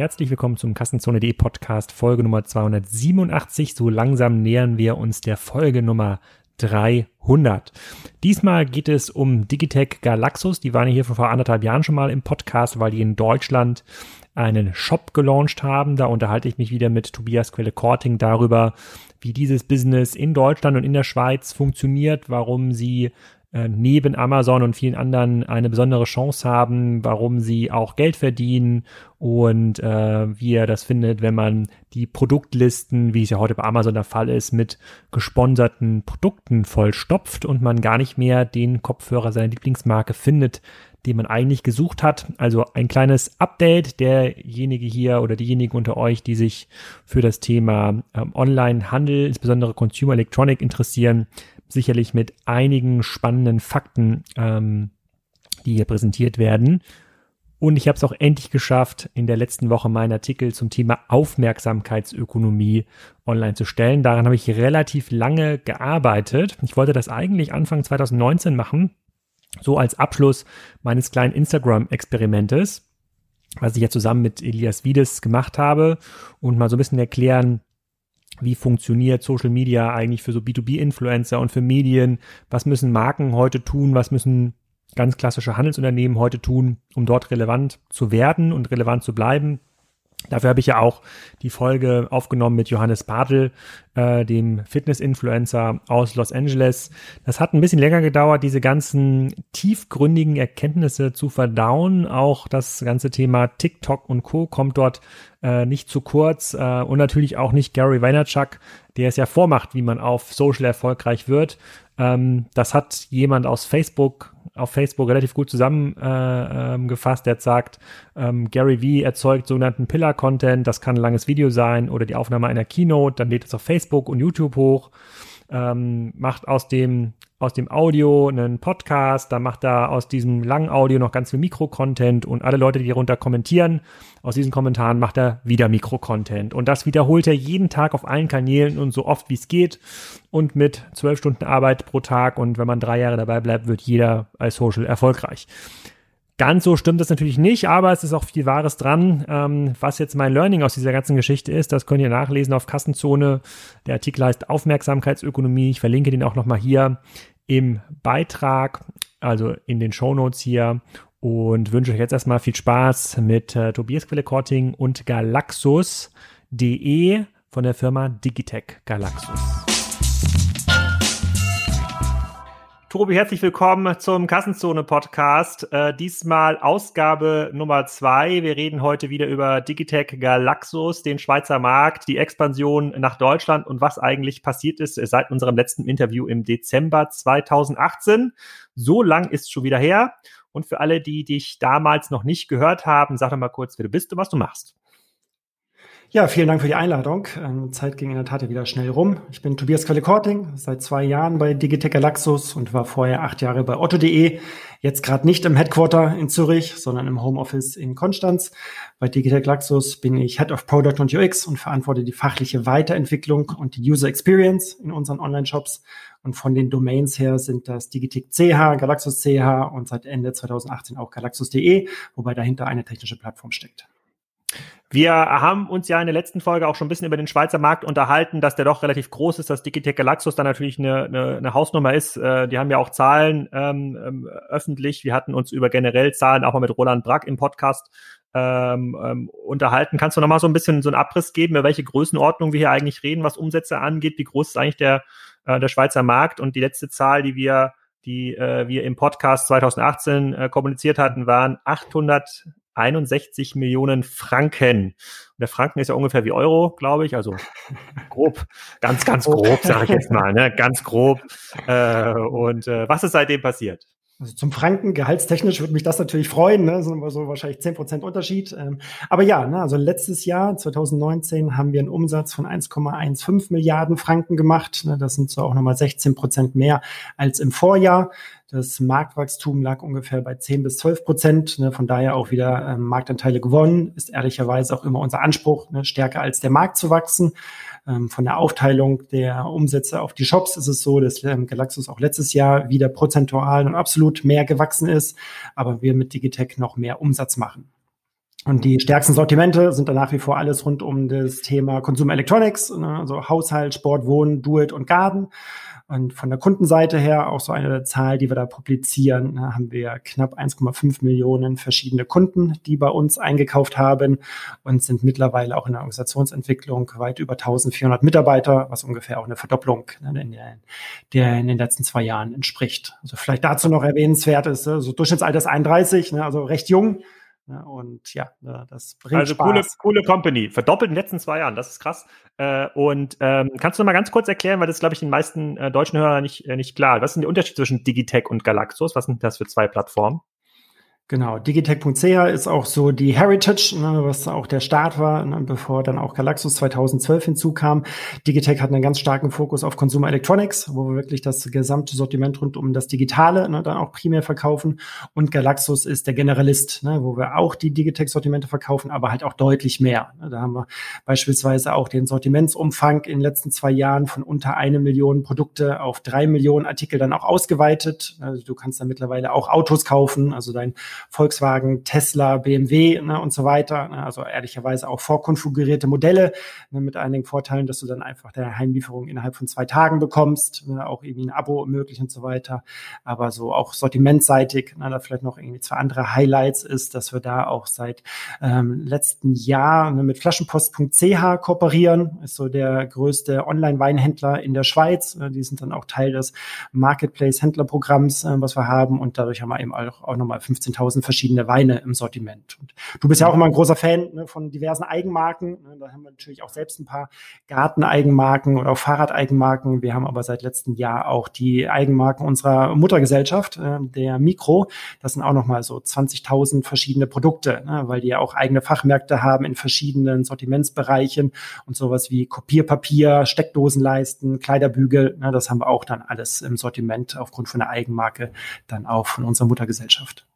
Herzlich willkommen zum Kassenzone.de Podcast Folge Nummer 287. So langsam nähern wir uns der Folge Nummer 300. Diesmal geht es um Digitech Galaxus. Die waren hier vor anderthalb Jahren schon mal im Podcast, weil die in Deutschland einen Shop gelauncht haben. Da unterhalte ich mich wieder mit Tobias Quelle-Korting darüber, wie dieses Business in Deutschland und in der Schweiz funktioniert, warum sie äh, neben Amazon und vielen anderen eine besondere Chance haben, warum sie auch Geld verdienen und äh, wie er das findet, wenn man die Produktlisten, wie es ja heute bei Amazon der Fall ist, mit gesponserten Produkten vollstopft und man gar nicht mehr den Kopfhörer seiner Lieblingsmarke findet, den man eigentlich gesucht hat. Also ein kleines Update. Derjenige hier oder diejenigen unter euch, die sich für das Thema ähm, Online-Handel, insbesondere Consumer Electronic interessieren, sicherlich mit einigen spannenden Fakten, ähm, die hier präsentiert werden. Und ich habe es auch endlich geschafft, in der letzten Woche meinen Artikel zum Thema Aufmerksamkeitsökonomie online zu stellen. Daran habe ich relativ lange gearbeitet. Ich wollte das eigentlich Anfang 2019 machen, so als Abschluss meines kleinen Instagram-Experimentes, was ich ja zusammen mit Elias Wiedes gemacht habe und mal so ein bisschen erklären, wie funktioniert Social Media eigentlich für so B2B-Influencer und für Medien? Was müssen Marken heute tun? Was müssen ganz klassische Handelsunternehmen heute tun, um dort relevant zu werden und relevant zu bleiben? Dafür habe ich ja auch die Folge aufgenommen mit Johannes Bartel, äh, dem Fitness-Influencer aus Los Angeles. Das hat ein bisschen länger gedauert, diese ganzen tiefgründigen Erkenntnisse zu verdauen. Auch das ganze Thema TikTok und Co. kommt dort äh, nicht zu kurz. Äh, und natürlich auch nicht Gary Vaynerchuk, der es ja vormacht, wie man auf Social erfolgreich wird. Ähm, das hat jemand aus Facebook auf Facebook relativ gut zusammengefasst. Äh, ähm, der sagt, ähm, Gary V erzeugt sogenannten Pillar-Content. Das kann ein langes Video sein oder die Aufnahme einer Keynote. Dann lädt es auf Facebook und YouTube hoch. Ähm, macht aus dem aus dem Audio einen Podcast, dann macht er aus diesem langen Audio noch ganz viel Mikro-Content und alle Leute, die hierunter kommentieren, aus diesen Kommentaren macht er wieder Mikro-Content. Und das wiederholt er jeden Tag auf allen Kanälen und so oft wie es geht und mit zwölf Stunden Arbeit pro Tag und wenn man drei Jahre dabei bleibt, wird jeder als Social erfolgreich. Ganz so stimmt das natürlich nicht, aber es ist auch viel Wahres dran. Ähm, was jetzt mein Learning aus dieser ganzen Geschichte ist, das könnt ihr nachlesen auf Kassenzone. Der Artikel heißt Aufmerksamkeitsökonomie. Ich verlinke den auch nochmal hier im Beitrag, also in den Show Notes hier. Und wünsche euch jetzt erstmal viel Spaß mit äh, Tobias Quelle-Korting und Galaxus.de von der Firma Digitech Galaxus. Tobi, herzlich willkommen zum Kassenzone-Podcast. Äh, diesmal Ausgabe Nummer zwei. Wir reden heute wieder über Digitech Galaxus, den Schweizer Markt, die Expansion nach Deutschland und was eigentlich passiert ist seit unserem letzten Interview im Dezember 2018. So lang ist schon wieder her. Und für alle, die dich damals noch nicht gehört haben, sag doch mal kurz, wer du bist und was du machst. Ja, vielen Dank für die Einladung. Ähm, Zeit ging in der Tat ja wieder schnell rum. Ich bin Tobias Quelle-Korting, seit zwei Jahren bei Digitech Galaxus und war vorher acht Jahre bei Otto.de. Jetzt gerade nicht im Headquarter in Zürich, sondern im Homeoffice in Konstanz. Bei Digitech Galaxus bin ich Head of Product und UX und verantworte die fachliche Weiterentwicklung und die User Experience in unseren Online-Shops. Und von den Domains her sind das Digitech CH, Galaxus CH und seit Ende 2018 auch Galaxus.de, wobei dahinter eine technische Plattform steckt. Wir haben uns ja in der letzten Folge auch schon ein bisschen über den Schweizer Markt unterhalten, dass der doch relativ groß ist, dass Digitech Galaxus da natürlich eine, eine, eine Hausnummer ist. Äh, die haben ja auch Zahlen ähm, ähm, öffentlich. Wir hatten uns über generell Zahlen auch mal mit Roland Brack im Podcast ähm, ähm, unterhalten. Kannst du noch mal so ein bisschen so einen Abriss geben, über welche Größenordnung wir hier eigentlich reden, was Umsätze angeht? Wie groß ist eigentlich der, äh, der Schweizer Markt? Und die letzte Zahl, die wir die äh, wir im Podcast 2018 äh, kommuniziert hatten, waren 800 61 Millionen Franken. Und der Franken ist ja ungefähr wie Euro, glaube ich. Also grob, ganz, ganz grob, sage ich jetzt mal, ne? ganz grob. Äh, und äh, was ist seitdem passiert? Also zum Franken, gehaltstechnisch würde mich das natürlich freuen, ne? so, so wahrscheinlich zehn Prozent Unterschied. Ähm, aber ja, ne, also letztes Jahr, 2019, haben wir einen Umsatz von 1,15 Milliarden Franken gemacht. Ne? Das sind so auch nochmal 16 Prozent mehr als im Vorjahr. Das Marktwachstum lag ungefähr bei 10 bis 12 Prozent. Ne? Von daher auch wieder ähm, Marktanteile gewonnen. Ist ehrlicherweise auch immer unser Anspruch, ne? stärker als der Markt zu wachsen. Ähm, von der Aufteilung der Umsätze auf die Shops ist es so, dass ähm, Galaxus auch letztes Jahr wieder prozentual und absolut mehr gewachsen ist, aber wir mit Digitech noch mehr Umsatz machen. Und die stärksten Sortimente sind dann nach wie vor alles rund um das Thema Consumer Electronics, ne, also Haushalt, Sport, Wohnen, Do It und Garden. Und von der Kundenseite her auch so eine Zahl, die wir da publizieren, ne, haben wir knapp 1,5 Millionen verschiedene Kunden, die bei uns eingekauft haben und sind mittlerweile auch in der Organisationsentwicklung weit über 1400 Mitarbeiter, was ungefähr auch eine Verdopplung ne, in, der, der in den letzten zwei Jahren entspricht. Also vielleicht dazu noch erwähnenswert ist, so also Durchschnittsalter ist 31, also recht jung Ne? Und ja, das bringt also Spaß. coole, coole Company. Verdoppelt in den letzten zwei Jahren, das ist krass. Äh, und ähm, kannst du noch mal ganz kurz erklären, weil das glaube ich den meisten äh, deutschen Hörern nicht, äh, nicht klar. Was ist denn der Unterschied zwischen Digitech und Galaxus? Was sind das für zwei Plattformen? Genau, Digitech.ch ist auch so die Heritage, ne, was auch der Start war, ne, bevor dann auch Galaxus 2012 hinzukam. Digitech hat einen ganz starken Fokus auf Consumer Electronics, wo wir wirklich das gesamte Sortiment rund um das Digitale ne, dann auch primär verkaufen. Und Galaxus ist der Generalist, ne, wo wir auch die Digitech-Sortimente verkaufen, aber halt auch deutlich mehr. Ne. Da haben wir beispielsweise auch den Sortimentsumfang in den letzten zwei Jahren von unter eine Million Produkte auf drei Millionen Artikel dann auch ausgeweitet. Also du kannst da mittlerweile auch Autos kaufen, also dein Volkswagen, Tesla, BMW ne, und so weiter. Ne, also ehrlicherweise auch vorkonfigurierte Modelle ne, mit einigen Vorteilen, dass du dann einfach deine Heimlieferung innerhalb von zwei Tagen bekommst, ne, auch irgendwie ein Abo möglich und so weiter. Aber so auch sortimentseitig, ne, da vielleicht noch irgendwie zwei andere Highlights ist, dass wir da auch seit ähm, letzten Jahr ne, mit Flaschenpost.ch kooperieren, ist so der größte Online-Weinhändler in der Schweiz. Die sind dann auch Teil des Marketplace-Händlerprogramms, äh, was wir haben und dadurch haben wir eben auch, auch nochmal 15.000 tausend verschiedene Weine im Sortiment. Und du bist ja auch immer ein großer Fan ne, von diversen Eigenmarken. Ne, da haben wir natürlich auch selbst ein paar Garteneigenmarken oder auch Fahrradeigenmarken. Wir haben aber seit letztem Jahr auch die Eigenmarken unserer Muttergesellschaft, äh, der Mikro. Das sind auch nochmal so 20.000 verschiedene Produkte, ne, weil die ja auch eigene Fachmärkte haben in verschiedenen Sortimentsbereichen und sowas wie Kopierpapier, Steckdosenleisten, Kleiderbügel. Ne, das haben wir auch dann alles im Sortiment aufgrund von der Eigenmarke dann auch von unserer Muttergesellschaft.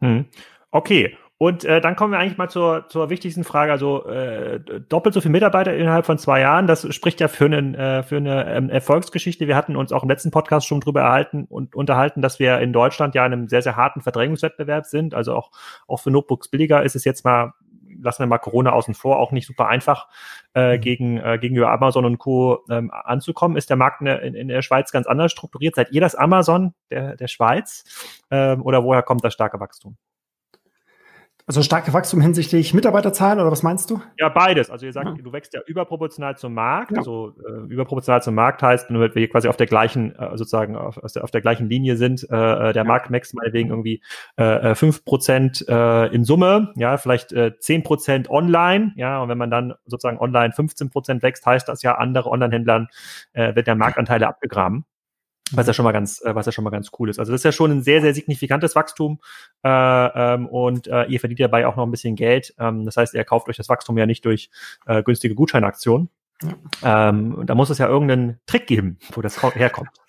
Hm. Okay. Und äh, dann kommen wir eigentlich mal zur, zur wichtigsten Frage. Also äh, doppelt so viele Mitarbeiter innerhalb von zwei Jahren, das spricht ja für, einen, äh, für eine ähm, Erfolgsgeschichte. Wir hatten uns auch im letzten Podcast schon drüber erhalten und unterhalten, dass wir in Deutschland ja in einem sehr, sehr harten Verdrängungswettbewerb sind. Also auch, auch für Notebooks billiger ist es jetzt mal, lassen wir mal Corona außen vor, auch nicht super einfach äh, mhm. gegen, äh, gegenüber Amazon und Co. Ähm, anzukommen. Ist der Markt in der, in, in der Schweiz ganz anders strukturiert? Seid ihr das Amazon der, der Schweiz? Ähm, oder woher kommt das starke Wachstum? Also starke Wachstum hinsichtlich Mitarbeiterzahlen oder was meinst du? Ja, beides. Also ihr sagt, ja. du wächst ja überproportional zum Markt. Ja. Also äh, überproportional zum Markt heißt, wenn wir quasi auf der gleichen, äh, sozusagen auf, der, auf der gleichen Linie sind, äh, äh, der ja. Markt wächst meinetwegen irgendwie äh, 5% äh, äh, in Summe, ja, vielleicht äh, 10% online, ja, und wenn man dann sozusagen online 15% wächst, heißt das ja, andere Online-Händlern äh, wird der Marktanteile abgegraben was ja schon mal ganz, äh, was ja schon mal ganz cool ist. Also das ist ja schon ein sehr, sehr signifikantes Wachstum äh, ähm, und äh, ihr verdient dabei auch noch ein bisschen Geld. Ähm, das heißt, ihr kauft euch das Wachstum ja nicht durch äh, günstige Gutscheinaktionen. Ähm, da muss es ja irgendeinen Trick geben, wo das herkommt.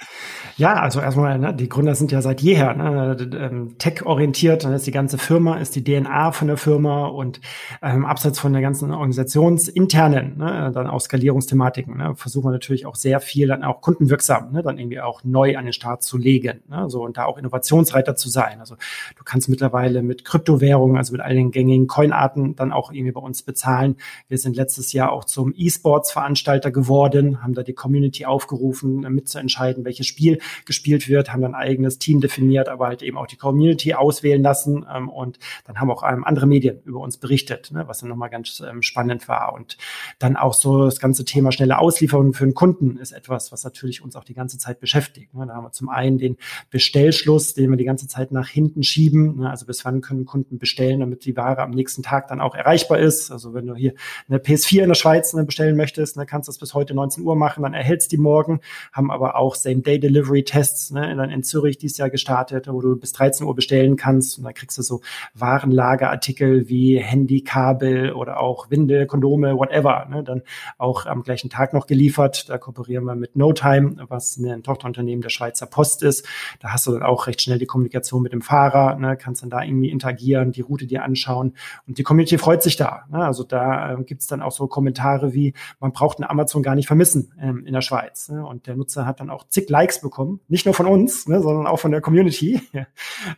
Ja, also erstmal, ne, die Gründer sind ja seit jeher ne, ähm, tech-orientiert. Dann ist die ganze Firma, ist die DNA von der Firma und ähm, abseits von der ganzen organisationsinternen, ne, dann auch Skalierungsthematiken, ne, versuchen wir natürlich auch sehr viel dann auch kundenwirksam, ne, dann irgendwie auch neu an den Start zu legen. Ne, so und da auch Innovationsreiter zu sein. Also du kannst mittlerweile mit Kryptowährungen, also mit all den gängigen Coinarten dann auch irgendwie bei uns bezahlen. Wir sind letztes Jahr auch zum E-Sports-Veranstalter geworden, haben da die Community aufgerufen, mitzuentscheiden, welches Spiel gespielt wird, haben dann ein eigenes Team definiert, aber halt eben auch die Community auswählen lassen ähm, und dann haben auch ähm, andere Medien über uns berichtet, ne, was dann nochmal ganz ähm, spannend war und dann auch so das ganze Thema schnelle Auslieferung für den Kunden ist etwas, was natürlich uns auch die ganze Zeit beschäftigt. Ne. Da haben wir zum einen den Bestellschluss, den wir die ganze Zeit nach hinten schieben, ne, also bis wann können Kunden bestellen, damit die Ware am nächsten Tag dann auch erreichbar ist. Also wenn du hier eine PS4 in der Schweiz ne, bestellen möchtest, ne, kannst du das bis heute 19 Uhr machen, dann erhältst die morgen, haben aber auch Same-Day-Delivery Delivery-Tests ne, in, in Zürich dieses Jahr gestartet, wo du bis 13 Uhr bestellen kannst und da kriegst du so Warenlagerartikel wie Handykabel oder auch Winde, Kondome, whatever, ne, dann auch am gleichen Tag noch geliefert. Da kooperieren wir mit NoTime, was ein Tochterunternehmen der Schweizer Post ist. Da hast du dann auch recht schnell die Kommunikation mit dem Fahrer, ne, kannst dann da irgendwie interagieren, die Route dir anschauen und die Community freut sich da. Ne? Also da äh, gibt's dann auch so Kommentare wie, man braucht einen Amazon gar nicht vermissen ähm, in der Schweiz. Ne? Und der Nutzer hat dann auch zig Likes bekommen bekommen. Nicht nur von uns, ne, sondern auch von der Community.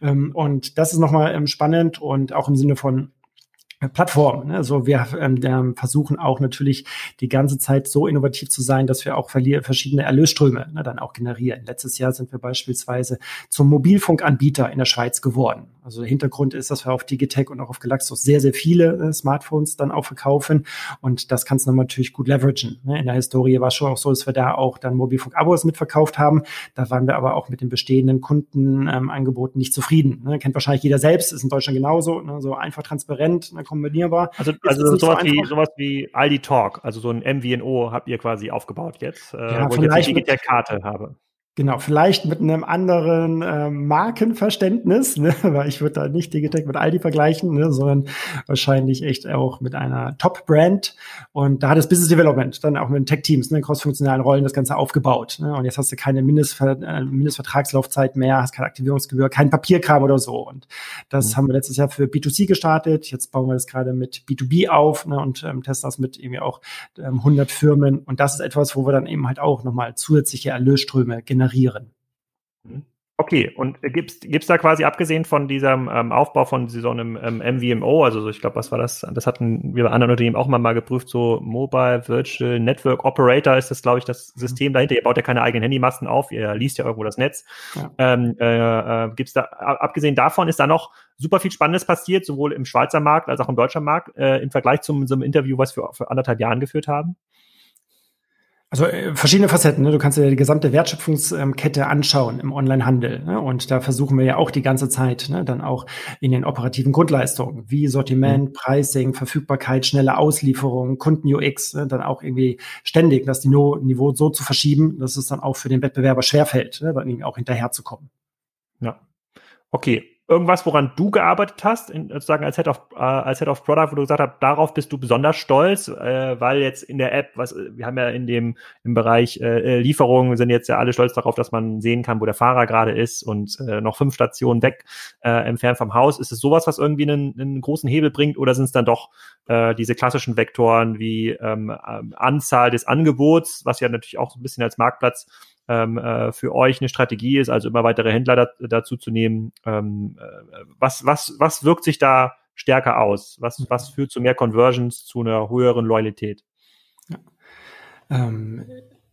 ähm, und das ist nochmal ähm, spannend und auch im Sinne von Plattform. Ne? Also wir ähm, versuchen auch natürlich die ganze Zeit so innovativ zu sein, dass wir auch verschiedene Erlösströme ne, dann auch generieren. Letztes Jahr sind wir beispielsweise zum Mobilfunkanbieter in der Schweiz geworden. Also der Hintergrund ist, dass wir auf Digitech und auch auf Galaxus sehr, sehr viele äh, Smartphones dann auch verkaufen. Und das kannst du natürlich gut leveragen. Ne? In der Historie war es schon auch so, dass wir da auch dann Mobilfunk-Abos mitverkauft haben. Da waren wir aber auch mit den bestehenden Kundenangeboten ähm, nicht zufrieden. Ne? Kennt wahrscheinlich jeder selbst, ist in Deutschland genauso, ne? so einfach transparent, ne? Kombinierbar. Also, also sowas, so wie, sowas wie Aldi Talk, also so ein MVNO habt ihr quasi aufgebaut jetzt, äh, ja, wo ich jetzt die Digitech-Karte habe. Genau, vielleicht mit einem anderen äh, Markenverständnis, ne? weil ich würde da nicht Digitech mit Aldi vergleichen, ne? sondern wahrscheinlich echt auch mit einer Top-Brand. Und da hat das Business Development dann auch mit den Tech-Teams, ne, crossfunktionalen Rollen das Ganze aufgebaut. Ne? Und jetzt hast du keine Mindestver äh, Mindestvertragslaufzeit mehr, hast keine Aktivierungsgebühr, kein Papierkram oder so. Und das mhm. haben wir letztes Jahr für B2C gestartet. Jetzt bauen wir das gerade mit B2B auf ne? und ähm, testen das mit irgendwie auch ähm, 100 Firmen. Und das ist etwas, wo wir dann eben halt auch nochmal zusätzliche Erlösströme generieren generieren. Mhm. Okay, und gibt's gibt's da quasi abgesehen von diesem ähm, Aufbau von so einem ähm, MVMO, also so, ich glaube, was war das? Das hatten wir bei anderen Unternehmen auch mal, mal geprüft, so Mobile Virtual Network Operator ist das, glaube ich, das System mhm. dahinter. Ihr baut ja keine eigenen Handymasten auf, ihr liest ja irgendwo das Netz. Ja. Ähm, äh, äh, gibt's da, abgesehen davon, ist da noch super viel Spannendes passiert, sowohl im Schweizer Markt als auch im deutschen Markt, äh, im Vergleich zum so einem Interview, was wir vor anderthalb Jahren geführt haben? Also äh, verschiedene Facetten. Ne? Du kannst dir die gesamte Wertschöpfungskette anschauen im Onlinehandel. Ne? Und da versuchen wir ja auch die ganze Zeit ne? dann auch in den operativen Grundleistungen wie Sortiment, mhm. Pricing, Verfügbarkeit, schnelle Auslieferung, Kunden-UX, ne? dann auch irgendwie ständig das Niveau so zu verschieben, dass es dann auch für den Wettbewerber schwerfällt, ne? dann irgendwie auch hinterherzukommen. Ja. Okay, irgendwas, woran du gearbeitet hast, in, sozusagen als Head of äh, als Head of Product, wo du gesagt hast, darauf bist du besonders stolz, äh, weil jetzt in der App, was wir haben ja in dem im Bereich äh, Lieferungen sind jetzt ja alle stolz darauf, dass man sehen kann, wo der Fahrer gerade ist und äh, noch fünf Stationen weg äh, entfernt vom Haus. Ist es sowas, was irgendwie einen, einen großen Hebel bringt, oder sind es dann doch äh, diese klassischen Vektoren wie ähm, Anzahl des Angebots, was ja natürlich auch so ein bisschen als Marktplatz ähm, äh, für euch eine Strategie ist, also immer weitere Händler da, dazu zu nehmen. Ähm, äh, was, was, was wirkt sich da stärker aus? Was, was führt zu mehr Conversions, zu einer höheren Loyalität? Ja. Ähm,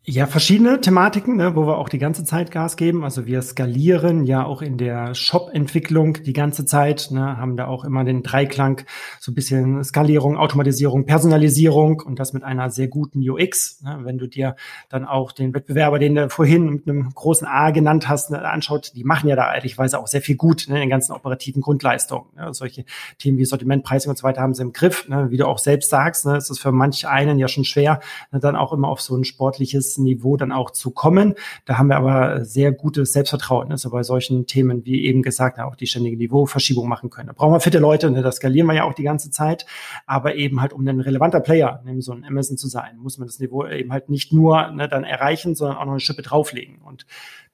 ja, verschiedene Thematiken, ne, wo wir auch die ganze Zeit Gas geben. Also wir skalieren ja auch in der Shop-Entwicklung die ganze Zeit, ne, haben da auch immer den Dreiklang, so ein bisschen Skalierung, Automatisierung, Personalisierung und das mit einer sehr guten UX. Ne. Wenn du dir dann auch den Wettbewerber, den du vorhin mit einem großen A genannt hast, ne, anschaut, die machen ja da ehrlichweise auch sehr viel gut ne, in den ganzen operativen Grundleistungen. Ne. Solche Themen wie Sortiment, Pricing und so weiter haben sie im Griff. Ne. Wie du auch selbst sagst, ne, ist es für manch einen ja schon schwer, ne, dann auch immer auf so ein sportliches Niveau dann auch zu kommen. Da haben wir aber sehr gutes Selbstvertrauen, also bei solchen Themen, wie eben gesagt, auch die ständige Niveauverschiebung machen können. Da brauchen wir fitte Leute, ne? das skalieren wir ja auch die ganze Zeit, aber eben halt, um ein relevanter Player, nämlich so ein Amazon zu sein, muss man das Niveau eben halt nicht nur ne, dann erreichen, sondern auch noch eine Schippe drauflegen. Und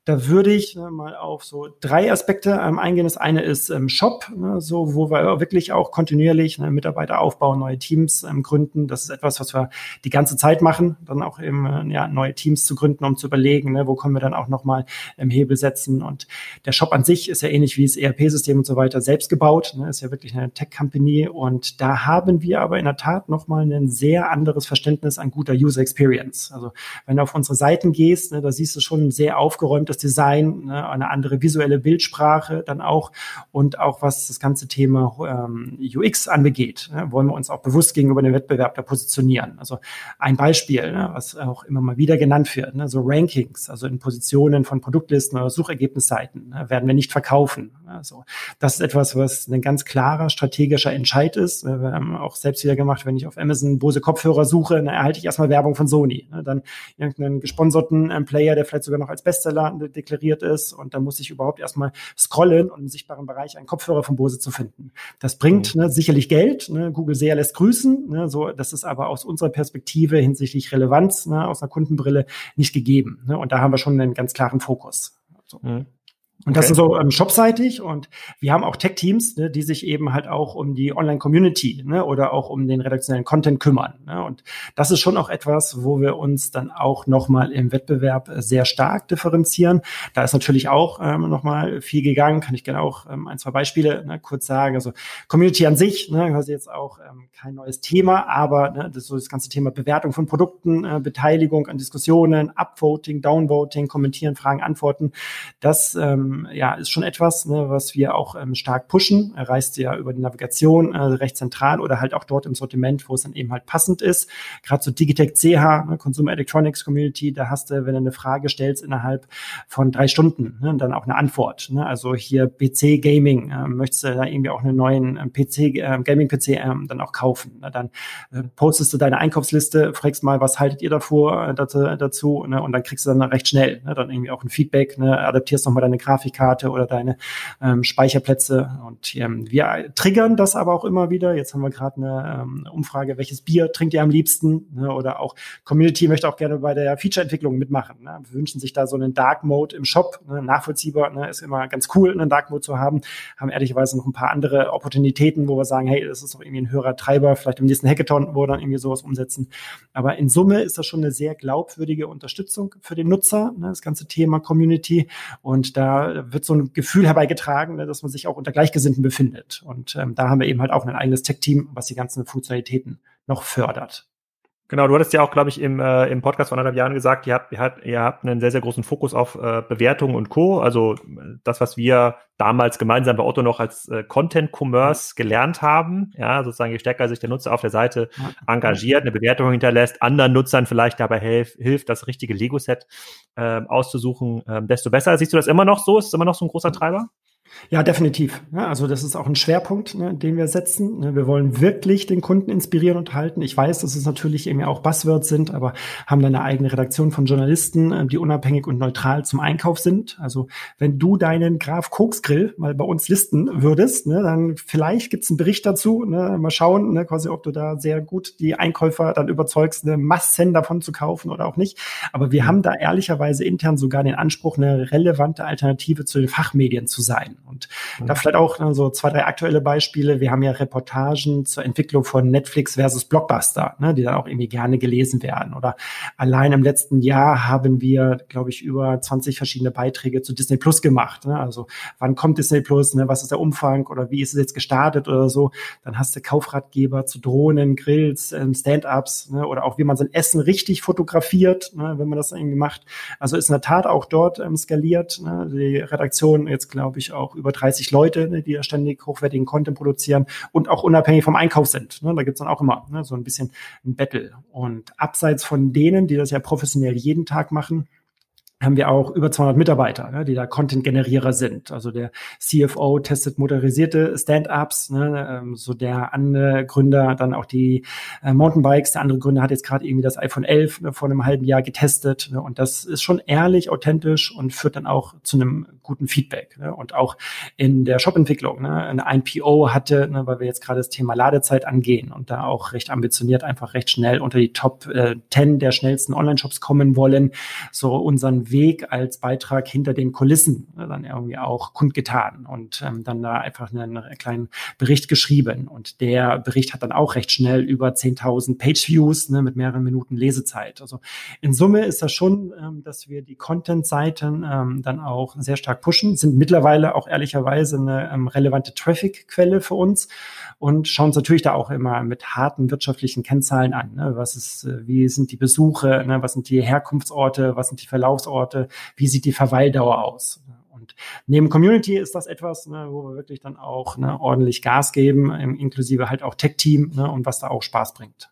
da würde ich äh, mal auf so drei Aspekte ähm, eingehen. Das eine ist ähm, Shop, ne, so wo wir wirklich auch kontinuierlich ne, Mitarbeiter aufbauen, neue Teams ähm, gründen. Das ist etwas, was wir die ganze Zeit machen, dann auch eben äh, ja, neue Teams zu gründen, um zu überlegen, ne, wo können wir dann auch nochmal im Hebel setzen. Und der Shop an sich ist ja ähnlich wie das ERP-System und so weiter selbst gebaut, ne, ist ja wirklich eine Tech-Company. Und da haben wir aber in der Tat nochmal ein sehr anderes Verständnis an guter User Experience. Also wenn du auf unsere Seiten gehst, ne, da siehst du schon ein sehr aufgeräumtes anderes Design, ne, eine andere visuelle Bildsprache dann auch und auch was das ganze Thema ähm, UX anbegeht, ne, wollen wir uns auch bewusst gegenüber dem Wettbewerb da positionieren. Also ein Beispiel, ne, was auch immer mal wieder genannt wird, ne, so Rankings, also in Positionen von Produktlisten oder Suchergebnisseiten ne, werden wir nicht verkaufen. Also das ist etwas, was ein ganz klarer strategischer Entscheid ist. Wir haben auch selbst wieder gemacht, wenn ich auf Amazon Bose Kopfhörer suche, dann erhalte ich erstmal Werbung von Sony. Ne, dann irgendeinen gesponserten ähm, Player, der vielleicht sogar noch als Bestseller deklariert ist und dann muss ich überhaupt erstmal scrollen und im sichtbaren Bereich einen Kopfhörer von Bose zu finden. Das bringt mhm. ne, sicherlich Geld. Ne? Google sehr lässt grüßen. Ne? So, das ist aber aus unserer Perspektive hinsichtlich Relevanz ne, aus einer Kundenbrille nicht gegeben. Ne? Und da haben wir schon einen ganz klaren Fokus. So. Mhm. Und okay. das ist so ähm, shopseitig und wir haben auch Tech-Teams, ne, die sich eben halt auch um die Online-Community ne, oder auch um den redaktionellen Content kümmern. Ne? Und das ist schon auch etwas, wo wir uns dann auch nochmal im Wettbewerb sehr stark differenzieren. Da ist natürlich auch ähm, nochmal viel gegangen, kann ich gerne auch ähm, ein, zwei Beispiele ne, kurz sagen. Also Community an sich, ne, quasi jetzt auch ähm, kein neues Thema, aber ne, das, so das ganze Thema Bewertung von Produkten, äh, Beteiligung an Diskussionen, Upvoting, Downvoting, Kommentieren, Fragen, Antworten, das ähm, ja, ist schon etwas, ne, was wir auch ähm, stark pushen. Er reist ja über die Navigation äh, recht zentral oder halt auch dort im Sortiment, wo es dann eben halt passend ist. Gerade so Digitech CH, ne, Consumer Electronics Community, da hast du, wenn du eine Frage stellst, innerhalb von drei Stunden ne, dann auch eine Antwort. Ne? Also hier PC Gaming, äh, möchtest du da irgendwie auch einen neuen äh, PC, äh, Gaming PC äh, dann auch kaufen. Ne? Dann äh, postest du deine Einkaufsliste, fragst mal, was haltet ihr davor äh, dazu, dazu ne? und dann kriegst du dann recht schnell ne? dann irgendwie auch ein Feedback, ne? adaptierst nochmal deine Grafik Grafikkarte oder deine ähm, Speicherplätze. Und ähm, wir triggern das aber auch immer wieder. Jetzt haben wir gerade eine ähm, Umfrage, welches Bier trinkt ihr am liebsten? Ne? Oder auch Community möchte auch gerne bei der Feature-Entwicklung mitmachen. Ne? Wir wünschen sich da so einen Dark Mode im Shop, ne? nachvollziehbar, ne? ist immer ganz cool, einen Dark Mode zu haben. Haben ehrlicherweise noch ein paar andere Opportunitäten, wo wir sagen, hey, das ist doch irgendwie ein höherer Treiber, vielleicht im nächsten Hackathon, wo wir dann irgendwie sowas umsetzen. Aber in Summe ist das schon eine sehr glaubwürdige Unterstützung für den Nutzer, ne? das ganze Thema Community. Und da wird so ein Gefühl herbeigetragen, ne, dass man sich auch unter Gleichgesinnten befindet. Und ähm, da haben wir eben halt auch ein eigenes Tech-Team, was die ganzen Funktionalitäten noch fördert. Genau, du hattest ja auch, glaube ich, im, äh, im Podcast vor anderthalb Jahren gesagt, ihr habt, ihr habt, ihr habt einen sehr, sehr großen Fokus auf äh, Bewertungen und Co. Also das, was wir damals gemeinsam bei Otto noch als äh, Content Commerce gelernt haben, ja, sozusagen je stärker sich der Nutzer auf der Seite engagiert, eine Bewertung hinterlässt, anderen Nutzern vielleicht dabei hilf, hilft, das richtige Lego-Set äh, auszusuchen, äh, desto besser. Siehst du das immer noch so? Ist es immer noch so ein großer Treiber? Ja, definitiv. Ja, also das ist auch ein Schwerpunkt, ne, den wir setzen. Ne, wir wollen wirklich den Kunden inspirieren und halten. Ich weiß, dass es natürlich irgendwie auch Buzzwords sind, aber haben da eine eigene Redaktion von Journalisten, äh, die unabhängig und neutral zum Einkauf sind. Also wenn du deinen Graf Koksgrill mal bei uns listen würdest, ne, dann vielleicht gibt's einen Bericht dazu. Ne, mal schauen, ne, quasi, ob du da sehr gut die Einkäufer dann überzeugst, eine Massen davon zu kaufen oder auch nicht. Aber wir haben da ehrlicherweise intern sogar den Anspruch, eine relevante Alternative zu den Fachmedien zu sein. Und mhm. da vielleicht auch ne, so zwei, drei aktuelle Beispiele. Wir haben ja Reportagen zur Entwicklung von Netflix versus Blockbuster, ne, die dann auch irgendwie gerne gelesen werden. Oder allein im letzten Jahr haben wir, glaube ich, über 20 verschiedene Beiträge zu Disney Plus gemacht. Ne? Also wann kommt Disney Plus, ne? was ist der Umfang oder wie ist es jetzt gestartet oder so. Dann hast du Kaufratgeber zu Drohnen, Grills, ähm, Stand-ups ne? oder auch wie man sein Essen richtig fotografiert, ne? wenn man das irgendwie macht. Also ist in der Tat auch dort ähm, skaliert. Ne? Die Redaktion jetzt, glaube ich, auch auch über 30 Leute, ne, die ja ständig hochwertigen Content produzieren und auch unabhängig vom Einkauf sind. Ne? Da gibt's dann auch immer ne, so ein bisschen ein Battle. Und abseits von denen, die das ja professionell jeden Tag machen, haben wir auch über 200 Mitarbeiter, ne, die da Content-Generierer sind. Also der CFO testet motorisierte Stand-ups, ne, ähm, so der andere Gründer dann auch die äh, Mountainbikes. Der andere Gründer hat jetzt gerade irgendwie das iPhone 11 ne, vor einem halben Jahr getestet. Ne, und das ist schon ehrlich, authentisch und führt dann auch zu einem guten Feedback. Ne, und auch in der Shop-Entwicklung. Ne, eine IPO hatte, ne, weil wir jetzt gerade das Thema Ladezeit angehen und da auch recht ambitioniert einfach recht schnell unter die Top äh, 10 der schnellsten Online-Shops kommen wollen, so unseren Weg als Beitrag hinter den Kulissen ne, dann irgendwie auch kundgetan und ähm, dann da einfach einen, einen kleinen Bericht geschrieben. Und der Bericht hat dann auch recht schnell über 10.000 Page-Views ne, mit mehreren Minuten Lesezeit. Also in Summe ist das schon, ähm, dass wir die Content-Seiten ähm, dann auch sehr stark pushen, sind mittlerweile auch ehrlicherweise eine ähm, relevante Traffic-Quelle für uns und schauen uns natürlich da auch immer mit harten wirtschaftlichen Kennzahlen an. Ne? Was ist, äh, wie sind die Besuche, ne? was sind die Herkunftsorte, was sind die Verlaufsorte, wie sieht die Verweildauer aus? Und neben Community ist das etwas, ne, wo wir wirklich dann auch ne, ordentlich Gas geben, inklusive halt auch Tech-Team ne, und was da auch Spaß bringt.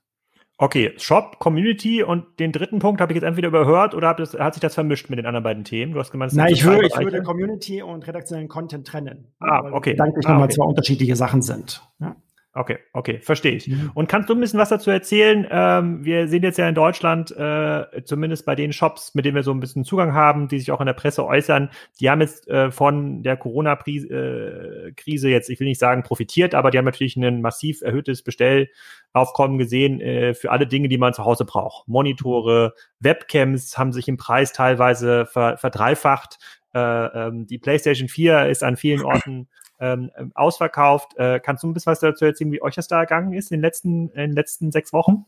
Okay, Shop, Community und den dritten Punkt habe ich jetzt entweder überhört oder hat, das, hat sich das vermischt mit den anderen beiden Themen? Du hast gemeint, Nein, ich würde, ich würde Community und redaktionellen Content trennen. Ah, okay. Gedanklich ah, nochmal okay. zwei unterschiedliche Sachen sind. Ja. Okay, okay, verstehe ich. Mhm. Und kannst du ein bisschen was dazu erzählen? Ähm, wir sehen jetzt ja in Deutschland, äh, zumindest bei den Shops, mit denen wir so ein bisschen Zugang haben, die sich auch in der Presse äußern, die haben jetzt äh, von der Corona-Krise äh, jetzt, ich will nicht sagen profitiert, aber die haben natürlich ein massiv erhöhtes Bestellaufkommen gesehen äh, für alle Dinge, die man zu Hause braucht. Monitore, Webcams haben sich im Preis teilweise ver verdreifacht Äh, ähm, die PlayStation 4 ist an vielen Orten ähm, ausverkauft. Äh, kannst du ein bisschen was dazu erzählen, wie euch das da ergangen ist in den letzten, in den letzten sechs Wochen?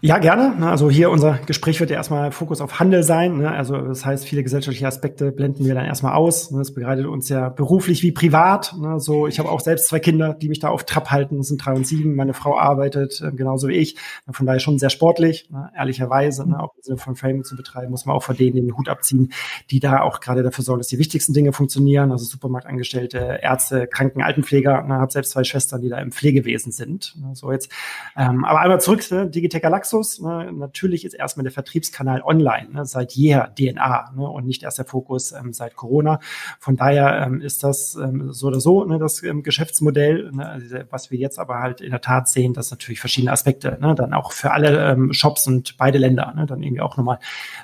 Ja, gerne. Also hier unser Gespräch wird ja erstmal Fokus auf Handel sein. Ne? Also das heißt, viele gesellschaftliche Aspekte blenden wir dann erstmal aus. Das begleitet uns ja beruflich wie privat. Ne? So, ich habe auch selbst zwei Kinder, die mich da auf Trab halten. Das sind drei und sieben. Meine Frau arbeitet äh, genauso wie ich. Von daher schon sehr sportlich, ne? ehrlicherweise. Ne? Auch im Sinne von Framing zu betreiben, muss man auch vor denen den Hut abziehen, die da auch gerade dafür sorgen, dass die wichtigsten Dinge funktionieren. Also Supermarktangestellte, Ärzte, Kranken, Altenpfleger. Ne? Habe selbst zwei Schwestern, die da im Pflegewesen sind. Ne? So jetzt. Ähm, aber einmal zurück, ne? Digitech Galaxus. Ne? Natürlich ist erstmal der Vertriebskanal online, ne? seit jeher DNA ne? und nicht erst der Fokus ähm, seit Corona. Von daher ähm, ist das ähm, so oder so ne? das ähm, Geschäftsmodell, ne? also, was wir jetzt aber halt in der Tat sehen, dass natürlich verschiedene Aspekte ne? dann auch für alle ähm, Shops und beide Länder dann irgendwie auch nochmal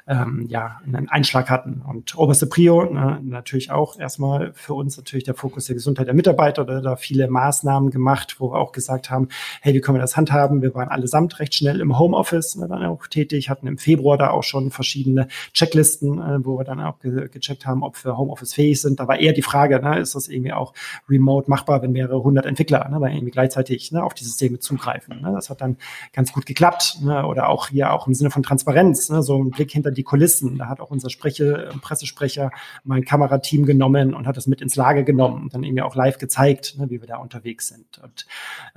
ähm, ja, einen Einschlag hatten. Und oberste Prio natürlich auch erstmal für uns natürlich der Fokus der Gesundheit der Mitarbeiter oder da viele Maßnahmen gemacht, wo wir auch gesagt haben, hey, wie können wir das handhaben? Wir waren allesamt recht schnell im Homeoffice ne, dann auch tätig, hatten im Februar da auch schon verschiedene Checklisten, äh, wo wir dann auch ge gecheckt haben, ob wir Homeoffice fähig sind. Da war eher die Frage, ne, ist das irgendwie auch remote machbar, wenn mehrere hundert Entwickler ne, dann irgendwie gleichzeitig ne, auf die Systeme zugreifen. Ne? Das hat dann ganz gut geklappt. Ne? Oder auch hier auch im Sinne von Transparenz, ne? so ein Blick hinter die Kulissen. Da hat auch unser Spreche, äh, Pressesprecher mein Kamerateam genommen und hat das mit ins Lager genommen und dann irgendwie auch live gezeigt, ne, wie wir da unterwegs sind. Und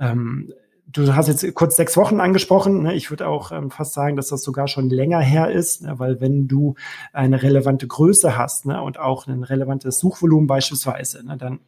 ähm, du hast jetzt kurz sechs Wochen angesprochen. Ne? Ich würde auch ähm, fast sagen, dass das sogar schon länger her ist, ne? weil wenn du eine relevante Größe hast ne? und auch ein relevantes Suchvolumen beispielsweise, dann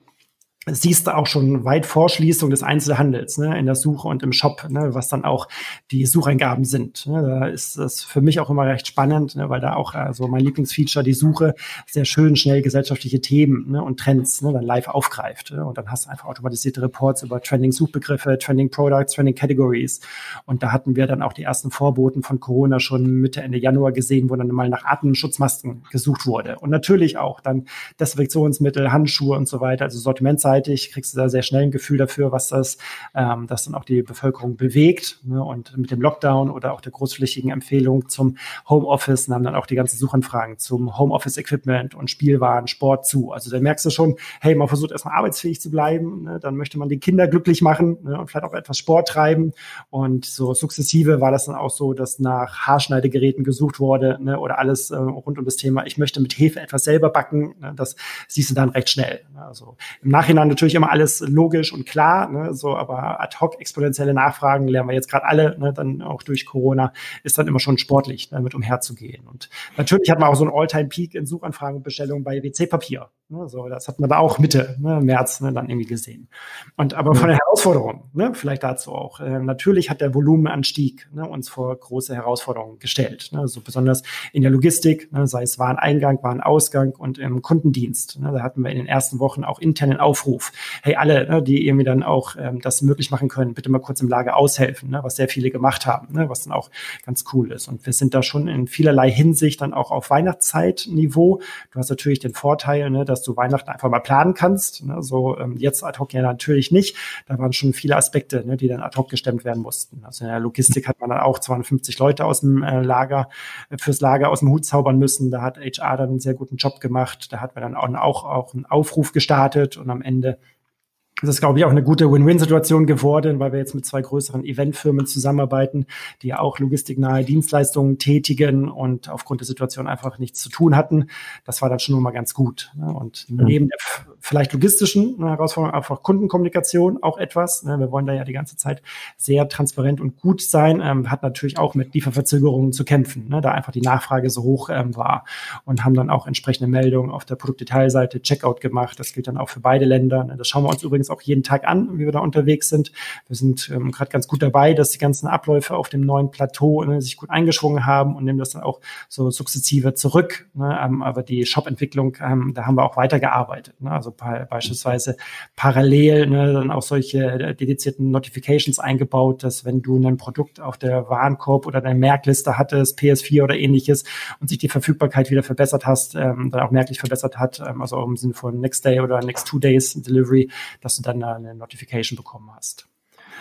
siehst du auch schon weit vor Schließung des Einzelhandels ne, in der Suche und im Shop, ne, was dann auch die Sucheingaben sind. Ne. Da ist das für mich auch immer recht spannend, ne, weil da auch also mein Lieblingsfeature, die Suche, sehr schön schnell gesellschaftliche Themen ne, und Trends ne, dann live aufgreift. Ne, und dann hast du einfach automatisierte Reports über Trending-Suchbegriffe, Trending Products, Trending Categories. Und da hatten wir dann auch die ersten Vorboten von Corona schon Mitte, Ende Januar gesehen, wo dann mal nach Atemschutzmasken gesucht wurde. Und natürlich auch dann Desinfektionsmittel, Handschuhe und so weiter, also Sortimentzeit gleichzeitig kriegst du da sehr schnell ein Gefühl dafür, was das, ähm, das dann auch die Bevölkerung bewegt. Ne? Und mit dem Lockdown oder auch der großflächigen Empfehlung zum Homeoffice nahmen dann auch die ganzen Suchanfragen zum Homeoffice-Equipment und Spielwaren, Sport zu. Also da merkst du schon, hey, man versucht erstmal arbeitsfähig zu bleiben, ne? dann möchte man die Kinder glücklich machen ne? und vielleicht auch etwas Sport treiben. Und so sukzessive war das dann auch so, dass nach Haarschneidegeräten gesucht wurde ne? oder alles äh, rund um das Thema, ich möchte mit Hefe etwas selber backen. Ne? Das siehst du dann recht schnell. Ne? Also im Nachhinein natürlich immer alles logisch und klar, ne, so, aber ad hoc exponentielle Nachfragen lernen wir jetzt gerade alle, ne, dann auch durch Corona, ist dann immer schon sportlich, damit umherzugehen. Und natürlich hat man auch so einen All-Time-Peak in Suchanfragen und Bestellungen bei WC-Papier. Ne, so, das hat man da auch Mitte, ne, März ne, dann irgendwie gesehen. Und aber von der Herausforderung, ne, vielleicht dazu auch. Äh, natürlich hat der Volumenanstieg ne, uns vor große Herausforderungen gestellt. Ne, so besonders in der Logistik, ne, sei es Wareneingang, Warenausgang und im Kundendienst. Ne, da hatten wir in den ersten Wochen auch internen Aufruf. Hey, alle, ne, die irgendwie dann auch ähm, das möglich machen können, bitte mal kurz im Lager aushelfen, ne, was sehr viele gemacht haben, ne, was dann auch ganz cool ist. Und wir sind da schon in vielerlei Hinsicht dann auch auf Weihnachtszeitniveau. Du hast natürlich den Vorteil, ne, dass du Weihnachten einfach mal planen kannst. Ne? So ähm, jetzt ad hoc ja natürlich nicht. Da waren schon viele Aspekte, ne, die dann ad hoc gestemmt werden mussten. Also in der Logistik hat man dann auch 250 Leute aus dem äh, Lager fürs Lager aus dem Hut zaubern müssen. Da hat HR dann einen sehr guten Job gemacht. Da hat man dann auch, auch einen Aufruf gestartet und am Ende and uh, das ist, glaube ich, auch eine gute Win-Win-Situation geworden, weil wir jetzt mit zwei größeren Eventfirmen zusammenarbeiten, die ja auch logistiknahe Dienstleistungen tätigen und aufgrund der Situation einfach nichts zu tun hatten. Das war dann schon mal ganz gut. Ne? Und ja. neben der vielleicht logistischen Herausforderung einfach Kundenkommunikation auch etwas. Ne? Wir wollen da ja die ganze Zeit sehr transparent und gut sein. Ähm, hat natürlich auch mit Lieferverzögerungen zu kämpfen, ne? da einfach die Nachfrage so hoch ähm, war und haben dann auch entsprechende Meldungen auf der Produktdetailseite Checkout gemacht. Das gilt dann auch für beide Länder. Das schauen wir uns übrigens uns auch jeden Tag an, wie wir da unterwegs sind. Wir sind ähm, gerade ganz gut dabei, dass die ganzen Abläufe auf dem neuen Plateau ne, sich gut eingeschwungen haben und nehmen das dann auch so sukzessive zurück. Ne? Ähm, aber die Shop-Entwicklung, ähm, da haben wir auch weitergearbeitet. Ne? Also beispielsweise parallel ne, dann auch solche äh, dedizierten Notifications eingebaut, dass wenn du ein Produkt auf der Warenkorb oder deiner Merkliste hattest, PS4 oder ähnliches, und sich die Verfügbarkeit wieder verbessert hast, ähm, dann auch merklich verbessert hat, ähm, also im Sinne von Next Day oder Next Two Days Delivery, dass du dann eine Notification bekommen hast.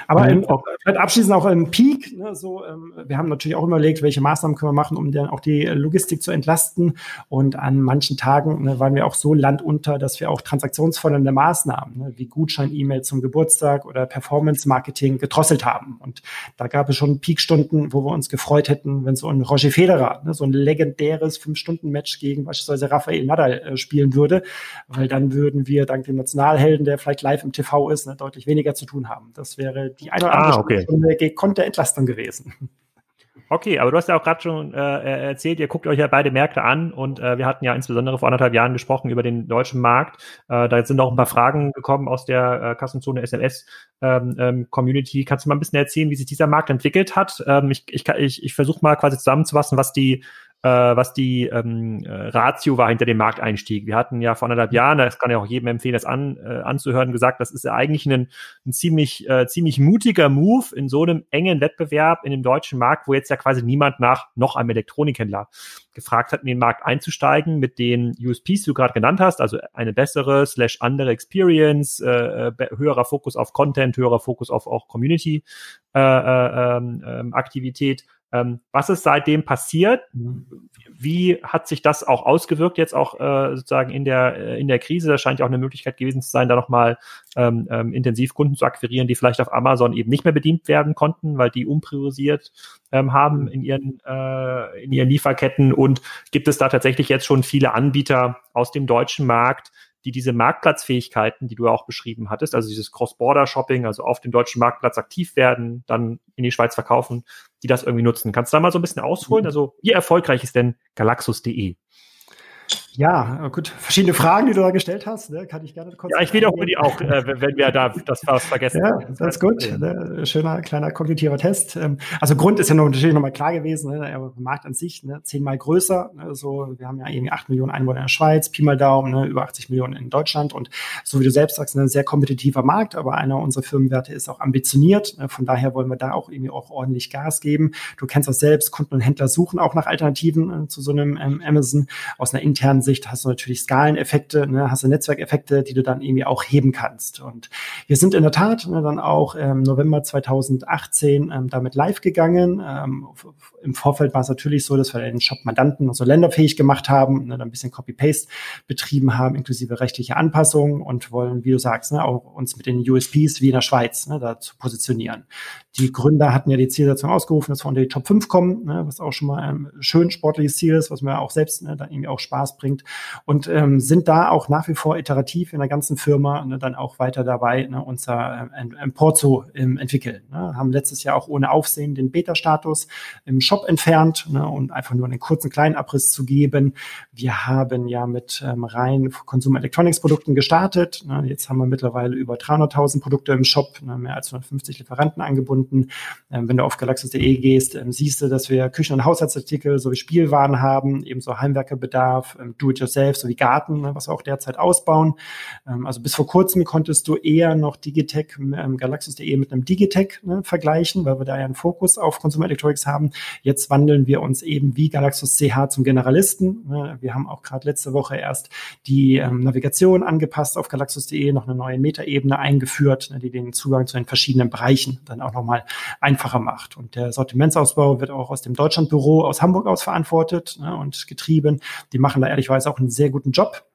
Aber in, auch, vielleicht abschließend auch im Peak, ne, so, ähm, wir haben natürlich auch überlegt, welche Maßnahmen können wir machen, um dann auch die Logistik zu entlasten. Und an manchen Tagen ne, waren wir auch so landunter, dass wir auch transaktionsfördernde Maßnahmen, ne, wie Gutschein-E-Mail zum Geburtstag oder Performance-Marketing gedrosselt haben. Und da gab es schon Peakstunden, wo wir uns gefreut hätten, wenn so ein Roger Federer, ne, so ein legendäres Fünf-Stunden-Match gegen beispielsweise Rafael Nadal äh, spielen würde, weil dann würden wir dank dem Nationalhelden, der vielleicht live im TV ist, ne, deutlich weniger zu tun haben. Das wäre die eine oder andere ah, okay. Stunde gekonnte Entlastung gewesen. Okay, aber du hast ja auch gerade schon äh, erzählt, ihr guckt euch ja beide Märkte an und äh, wir hatten ja insbesondere vor anderthalb Jahren gesprochen über den deutschen Markt. Äh, da sind auch ein paar Fragen gekommen aus der äh, Kassenzone SMS ähm, ähm, Community. Kannst du mal ein bisschen erzählen, wie sich dieser Markt entwickelt hat? Ähm, ich ich, ich, ich versuche mal quasi zusammenzufassen, was die äh, was die ähm, äh, Ratio war hinter dem Markteinstieg. Wir hatten ja vor anderthalb Jahren, das kann ja auch jedem empfehlen, das an, äh, anzuhören, gesagt, das ist ja eigentlich ein, ein ziemlich, äh, ziemlich mutiger Move in so einem engen Wettbewerb in dem deutschen Markt, wo jetzt ja quasi niemand nach noch einem Elektronikhändler gefragt hat, in den Markt einzusteigen mit den USPs, die du gerade genannt hast, also eine bessere slash andere Experience, äh, äh höherer Fokus auf Content, höherer Fokus auf auch Community äh, äh, äh, Aktivität ähm, was ist seitdem passiert? Wie hat sich das auch ausgewirkt jetzt auch äh, sozusagen in der äh, in der Krise? Das scheint ja auch eine Möglichkeit gewesen zu sein, da nochmal ähm, ähm, intensiv Kunden zu akquirieren, die vielleicht auf Amazon eben nicht mehr bedient werden konnten, weil die umpriorisiert ähm, haben in ihren äh, in ihren Lieferketten. Und gibt es da tatsächlich jetzt schon viele Anbieter aus dem deutschen Markt, die diese Marktplatzfähigkeiten, die du auch beschrieben hattest, also dieses Cross-Border-Shopping, also auf dem deutschen Marktplatz aktiv werden, dann in die Schweiz verkaufen, die das irgendwie nutzen. Kannst du da mal so ein bisschen ausholen? Mhm. Also wie erfolgreich ist denn galaxus.de? Ja, gut. Verschiedene Fragen, die du da gestellt hast, ne? kann ich gerne kurz. Ja, ich wiederhole die auch, äh, wenn wir da das was vergessen. Ja, das ist gut. Ne? Schöner kleiner kognitiver Test. Ähm, also Grund ist ja noch, natürlich nochmal klar gewesen, ne? der Markt an sich ne? zehnmal größer. Ne? So, wir haben ja irgendwie acht Millionen Einwohner in der Schweiz, Pi mal Daumen, ne? über 80 Millionen in Deutschland und so wie du selbst sagst, ein ne? sehr kompetitiver Markt, aber einer unserer Firmenwerte ist auch ambitioniert. Ne? Von daher wollen wir da auch irgendwie auch ordentlich Gas geben. Du kennst das selbst, Kunden und Händler suchen auch nach Alternativen äh, zu so einem ähm, Amazon aus einer internen Sicht hast du natürlich Skaleneffekte, ne, hast du Netzwerkeffekte, die du dann irgendwie auch heben kannst. Und wir sind in der Tat ne, dann auch im November 2018 ähm, damit live gegangen. Ähm, Im Vorfeld war es natürlich so, dass wir den Shop Mandanten also länderfähig gemacht haben, ne, dann ein bisschen Copy-Paste betrieben haben, inklusive rechtliche Anpassungen und wollen, wie du sagst, ne, auch uns mit den USPs wie in der Schweiz ne, da zu positionieren. Die Gründer hatten ja die Zielsetzung ausgerufen, dass wir unter die Top 5 kommen, ne, was auch schon mal ein schön sportliches Ziel ist, was mir auch selbst ne, dann irgendwie auch Spaß bringt und ähm, sind da auch nach wie vor iterativ in der ganzen Firma ne, dann auch weiter dabei, ne, unser ähm, Import zu ähm, entwickeln. Ne. Haben letztes Jahr auch ohne Aufsehen den Beta-Status im Shop entfernt ne, und einfach nur einen kurzen kleinen Abriss zu geben. Wir haben ja mit ähm, rein Consumer Electronics Produkten gestartet. Ne. Jetzt haben wir mittlerweile über 300.000 Produkte im Shop, ne, mehr als 150 Lieferanten angebunden. Ähm, wenn du auf galaxus.de gehst, ähm, siehst du, dass wir Küchen- und Haushaltsartikel sowie Spielwaren haben, ebenso Heimwerkerbedarf, ähm, Do-it-yourself sowie Garten, ne, was wir auch derzeit ausbauen. Ähm, also bis vor kurzem konntest du eher noch Digitech, ähm, galaxus.de mit einem Digitech ne, vergleichen, weil wir da ja einen Fokus auf Consumer Electronics haben. Jetzt wandeln wir uns eben wie Galaxus CH zum Generalisten. Ne. Wir haben auch gerade letzte Woche erst die ähm, Navigation angepasst auf galaxus.de, noch eine neue Metaebene eingeführt, ne, die den Zugang zu den verschiedenen Bereichen dann auch nochmal einfacher macht. Und der Sortimentsausbau wird auch aus dem Deutschlandbüro aus Hamburg aus verantwortet und getrieben. Die machen da auch einen sehr guten Job.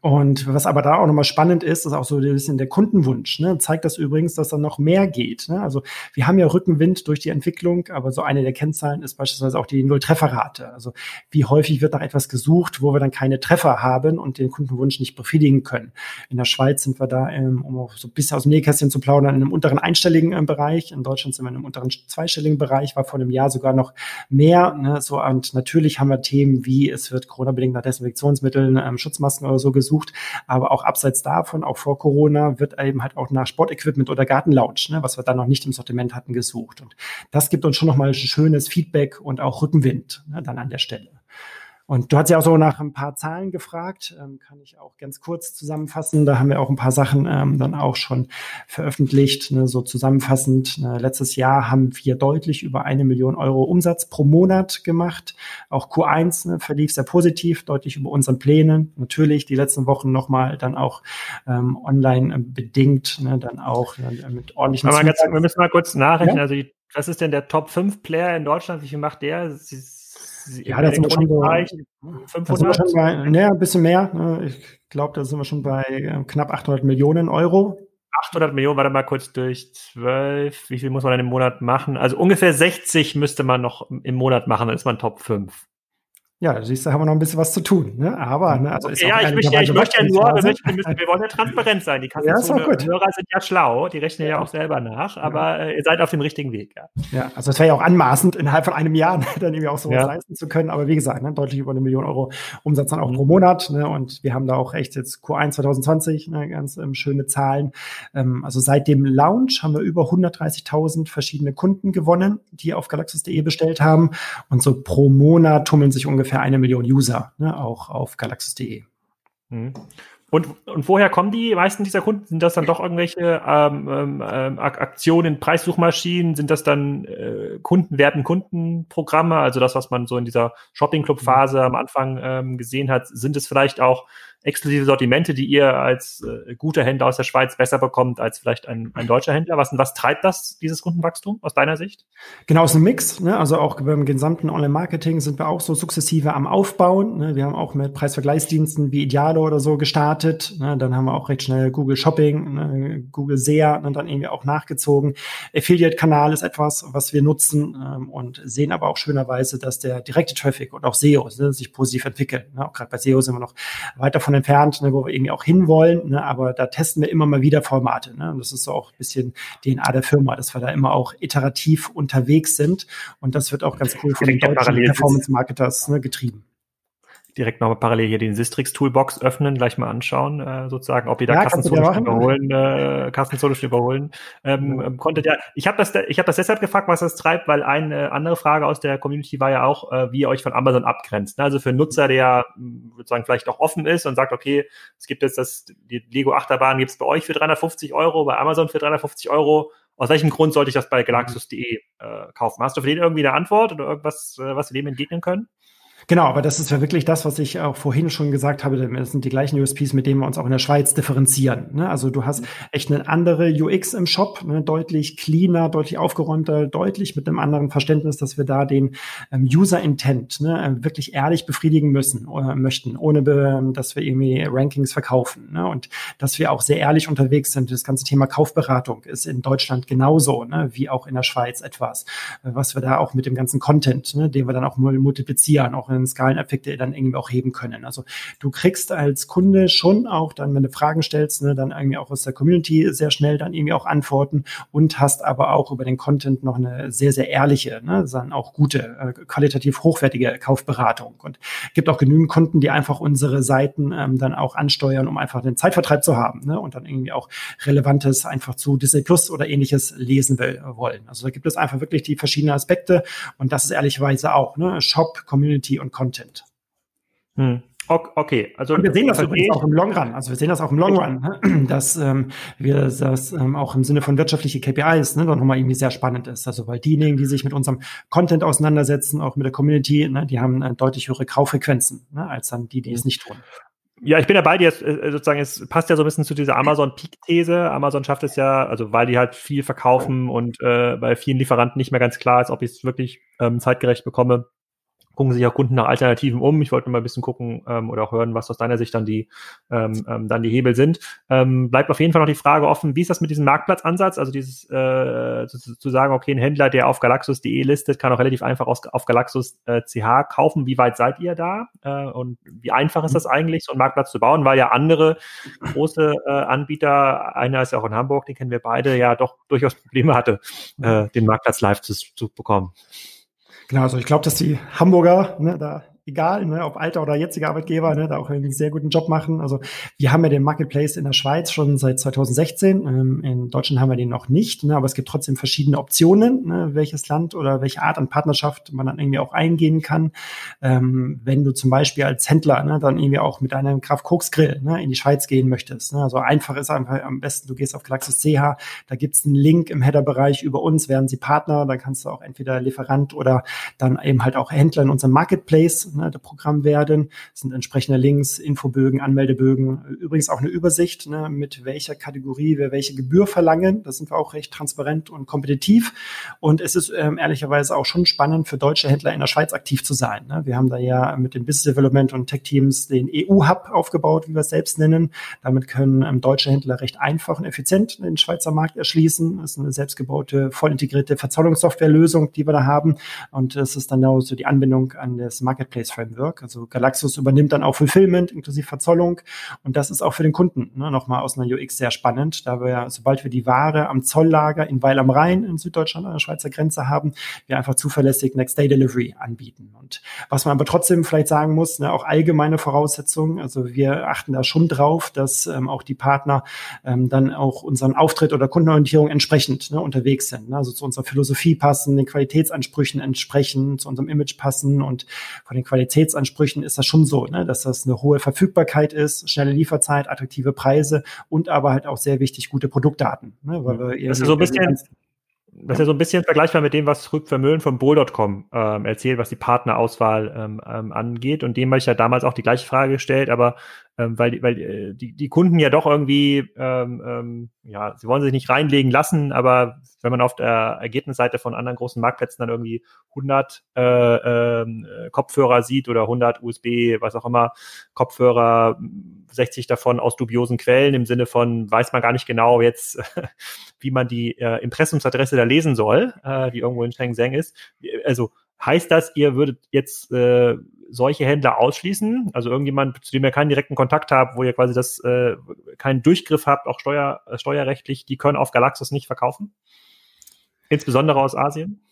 Und was aber da auch nochmal spannend ist, ist auch so ein bisschen der Kundenwunsch. Ne? Zeigt das übrigens, dass da noch mehr geht. Ne? Also wir haben ja Rückenwind durch die Entwicklung, aber so eine der Kennzahlen ist beispielsweise auch die Nulltrefferrate. Also wie häufig wird nach etwas gesucht, wo wir dann keine Treffer haben und den Kundenwunsch nicht befriedigen können. In der Schweiz sind wir da, ähm, um auch so ein bisschen aus dem Nähkästchen zu plaudern, in einem unteren einstelligen äh, Bereich. In Deutschland sind wir in einem unteren zweistelligen Bereich, war vor einem Jahr sogar noch mehr. Ne? So, und natürlich haben wir Themen wie, es wird Corona-bedingt nach Desinfektionsmitteln, ähm, Schutzmasken oder so gesucht. Aber auch abseits davon, auch vor Corona, wird eben halt auch nach Sportequipment oder Gartenlounge, ne, was wir da noch nicht im Sortiment hatten, gesucht. Und das gibt uns schon nochmal schönes Feedback und auch Rückenwind ne, dann an der Stelle. Und du hast ja auch so nach ein paar Zahlen gefragt, ähm, kann ich auch ganz kurz zusammenfassen. Da haben wir auch ein paar Sachen ähm, dann auch schon veröffentlicht. Ne, so zusammenfassend, ne, letztes Jahr haben wir deutlich über eine Million Euro Umsatz pro Monat gemacht. Auch Q1 ne, verlief sehr positiv, deutlich über unseren Plänen. Natürlich die letzten Wochen nochmal dann auch ähm, online bedingt, ne, dann auch ne, mit ordentlichen Aber ganz, Wir müssen mal kurz nachrechnen. Ja? Also die, was ist denn der Top 5 Player in Deutschland? Wie viel macht der? Sie, ja, da sind wir schon so, 500? Schon bei, ne, ein bisschen mehr. Ne? Ich glaube, da sind wir schon bei äh, knapp 800 Millionen Euro. 800 Millionen, warte mal kurz durch 12. Wie viel muss man dann im Monat machen? Also ungefähr 60 müsste man noch im Monat machen, dann ist man Top 5. Ja, da siehst du, haben wir noch ein bisschen was zu tun. Ne? Aber, ne, also ja, ich möchte, ja, ich möchte ja nur, wir, möchten, wir, wollen ja transparent sein. Die Hörer sind ja schlau, die rechnen ja, ja auch selber nach, aber äh, ihr seid auf dem richtigen Weg. Ja, ja also es wäre ja auch anmaßend, innerhalb von einem Jahr ne, dann irgendwie auch sowas ja. leisten zu können. Aber wie gesagt, ne, deutlich über eine Million Euro Umsatz dann auch mhm. pro Monat. Ne? Und wir haben da auch echt jetzt Q1 2020 ne, ganz ähm, schöne Zahlen. Ähm, also seit dem Launch haben wir über 130.000 verschiedene Kunden gewonnen, die auf galaxus.de bestellt haben. Und so pro Monat tummeln sich ungefähr eine Million User ne, auch auf galaxis.de. Mhm. Und, und woher kommen die meisten dieser Kunden? Sind das dann doch irgendwelche ähm, ähm, ähm Aktionen, Preissuchmaschinen? Sind das dann äh, Kundenwerten, Kundenprogramme? Also das, was man so in dieser Shopping-Club-Phase am Anfang ähm, gesehen hat. Sind es vielleicht auch exklusive Sortimente, die ihr als äh, guter Händler aus der Schweiz besser bekommt als vielleicht ein, ein deutscher Händler? Was, was treibt das, dieses Kundenwachstum aus deiner Sicht? Genau, es ist ein Mix. Ne? Also auch beim gesamten Online-Marketing sind wir auch so sukzessive am Aufbauen. Ne? Wir haben auch mit Preisvergleichsdiensten wie Idealo oder so gestartet. Ne? Dann haben wir auch recht schnell Google Shopping, ne? Google SEA und dann irgendwie auch nachgezogen. Affiliate-Kanal ist etwas, was wir nutzen ähm, und sehen aber auch schönerweise, dass der direkte Traffic und auch SEO ne, sich positiv entwickeln. Ne? Auch gerade bei SEO sind wir noch weiter von entfernt, ne, wo wir irgendwie auch hinwollen. Ne, aber da testen wir immer mal wieder Formate. Ne, und das ist so auch ein bisschen DNA der Firma, dass wir da immer auch iterativ unterwegs sind. Und das wird auch ganz cool von den deutschen Performance-Marketers ne, getrieben direkt nochmal parallel hier den Sistrix Toolbox öffnen, gleich mal anschauen, äh, sozusagen, ob ihr da ja, Kassenzone überholen, äh, Kassenzone überholen ähm, ja. Ähm, konntet. Ja, ich habe das, ich habe das deshalb gefragt, was das treibt, weil eine andere Frage aus der Community war ja auch, äh, wie ihr euch von Amazon abgrenzt. Ne? Also für einen Nutzer, der sozusagen vielleicht auch offen ist und sagt, okay, es gibt jetzt das, die Lego Achterbahn gibt's bei euch für 350 Euro, bei Amazon für 350 Euro. Aus welchem Grund sollte ich das bei galaxus.de äh, kaufen? Hast du für den irgendwie eine Antwort oder irgendwas, äh, was wir dem entgegnen können? Genau, aber das ist ja wirklich das, was ich auch vorhin schon gesagt habe. Das sind die gleichen USPs, mit denen wir uns auch in der Schweiz differenzieren. Ne? Also du hast echt eine andere UX im Shop, ne? deutlich cleaner, deutlich aufgeräumter, deutlich mit einem anderen Verständnis, dass wir da den ähm, User Intent ne? wirklich ehrlich befriedigen müssen oder äh, möchten, ohne dass wir irgendwie Rankings verkaufen. Ne? Und dass wir auch sehr ehrlich unterwegs sind. Das ganze Thema Kaufberatung ist in Deutschland genauso, ne? wie auch in der Schweiz etwas, äh, was wir da auch mit dem ganzen Content, ne? den wir dann auch multiplizieren, auch in Skaleneffekte dann irgendwie auch heben können. Also du kriegst als Kunde schon auch dann, wenn du Fragen stellst, ne, dann irgendwie auch aus der Community sehr schnell dann irgendwie auch Antworten und hast aber auch über den Content noch eine sehr, sehr ehrliche, ne, dann auch gute, äh, qualitativ hochwertige Kaufberatung. Und gibt auch genügend Kunden, die einfach unsere Seiten ähm, dann auch ansteuern, um einfach den Zeitvertreib zu haben ne, und dann irgendwie auch Relevantes einfach zu Disney Plus oder ähnliches lesen will, wollen. Also da gibt es einfach wirklich die verschiedenen Aspekte und das ist ehrlicherweise auch ne, Shop, Community und und Content. Hm. Okay, also und wir sehen das übrigens auch im Long Run. Also wir sehen das auch im Long Run, ne? dass ähm, wir das ähm, auch im Sinne von wirtschaftliche KPIs ne, dann nochmal irgendwie sehr spannend ist. Also weil diejenigen, die sich mit unserem Content auseinandersetzen, auch mit der Community, ne, die haben äh, deutlich höhere Kauffrequenzen ne, als dann die, die es nicht tun. Ja, ich bin dabei, die jetzt äh, sozusagen, es passt ja so ein bisschen zu dieser Amazon-Peak-These. Amazon schafft es ja, also weil die halt viel verkaufen und äh, bei vielen Lieferanten nicht mehr ganz klar ist, ob ich es wirklich ähm, zeitgerecht bekomme, gucken sich auch Kunden nach Alternativen um. Ich wollte mal ein bisschen gucken ähm, oder auch hören, was aus deiner Sicht dann die ähm, ähm, dann die Hebel sind. Ähm, bleibt auf jeden Fall noch die Frage offen, wie ist das mit diesem Marktplatzansatz? Also dieses äh, zu, zu sagen, okay, ein Händler, der auf galaxus.de listet, kann auch relativ einfach aus, auf galaxus.ch äh, kaufen. Wie weit seid ihr da? Äh, und wie einfach ist das eigentlich, so einen Marktplatz zu bauen? Weil ja andere große äh, Anbieter, einer ist ja auch in Hamburg, den kennen wir beide, ja doch durchaus Probleme hatte, äh, den Marktplatz live zu, zu bekommen. Genau, also ich glaube, dass die Hamburger ne, da egal, ne, ob alter oder jetziger Arbeitgeber, ne, da auch einen sehr guten Job machen. Also wir haben ja den Marketplace in der Schweiz schon seit 2016. Ähm, in Deutschland haben wir den noch nicht, ne, aber es gibt trotzdem verschiedene Optionen, ne, welches Land oder welche Art an Partnerschaft man dann irgendwie auch eingehen kann. Ähm, wenn du zum Beispiel als Händler ne, dann irgendwie auch mit einem Kraft Koks Grill ne, in die Schweiz gehen möchtest. Ne, also einfach ist einfach am besten, du gehst auf Galaxus CH, da gibt's einen Link im Header-Bereich über uns, werden sie Partner, dann kannst du auch entweder Lieferant oder dann eben halt auch Händler in unserem Marketplace ne, Programm werden. Das sind entsprechende Links, Infobögen, Anmeldebögen. Übrigens auch eine Übersicht, ne, mit welcher Kategorie wir welche Gebühr verlangen. Da sind wir auch recht transparent und kompetitiv. Und es ist ähm, ehrlicherweise auch schon spannend für deutsche Händler in der Schweiz aktiv zu sein. Ne? Wir haben da ja mit dem Business Development und Tech Teams den EU-Hub aufgebaut, wie wir es selbst nennen. Damit können ähm, deutsche Händler recht einfach und effizient den Schweizer Markt erschließen. Das ist eine selbstgebaute, voll integrierte Verzahlungssoftwarelösung, die wir da haben. Und das ist dann auch so die Anbindung an das Marketplace Framework. Also Galaxus übernimmt dann auch Fulfillment inklusive Verzollung. Und das ist auch für den Kunden ne, nochmal aus einer UX sehr spannend, da wir, sobald wir die Ware am Zolllager in Weil am Rhein in Süddeutschland an der Schweizer Grenze haben, wir einfach zuverlässig Next Day Delivery anbieten. Und was man aber trotzdem vielleicht sagen muss, ne, auch allgemeine Voraussetzungen. Also wir achten da schon drauf, dass ähm, auch die Partner ähm, dann auch unseren Auftritt oder Kundenorientierung entsprechend ne, unterwegs sind. Ne? Also zu unserer Philosophie passen, den Qualitätsansprüchen entsprechen, zu unserem Image passen und von den Qualitätsansprüchen ist das schon so, ne, dass das eine hohe Verfügbarkeit ist, schnelle Lieferzeit, attraktive Preise und aber halt auch sehr wichtig gute Produktdaten. Ne, weil wir das ist so ein bisschen das ist ja so ein bisschen vergleichbar mit dem, was Rück Vermöhlen von Bull.com ähm, erzählt, was die Partnerauswahl ähm, ähm, angeht. Und dem habe ich ja damals auch die gleiche Frage gestellt, aber ähm, weil, weil äh, die, die Kunden ja doch irgendwie, ähm, ähm, ja, sie wollen sich nicht reinlegen lassen, aber wenn man auf der Ergebnisseite von anderen großen Marktplätzen dann irgendwie 100 äh, äh, Kopfhörer sieht oder 100 USB, was auch immer, Kopfhörer, 60 davon aus dubiosen Quellen im Sinne von, weiß man gar nicht genau jetzt, wie man die äh, Impressumsadresse da lesen soll, äh, die irgendwo in Shenzhen ist. Also heißt das, ihr würdet jetzt äh, solche Händler ausschließen? Also irgendjemand, zu dem ihr keinen direkten Kontakt habt, wo ihr quasi das äh, keinen Durchgriff habt, auch steuer, äh, steuerrechtlich, die können auf Galaxus nicht verkaufen? Insbesondere aus Asien?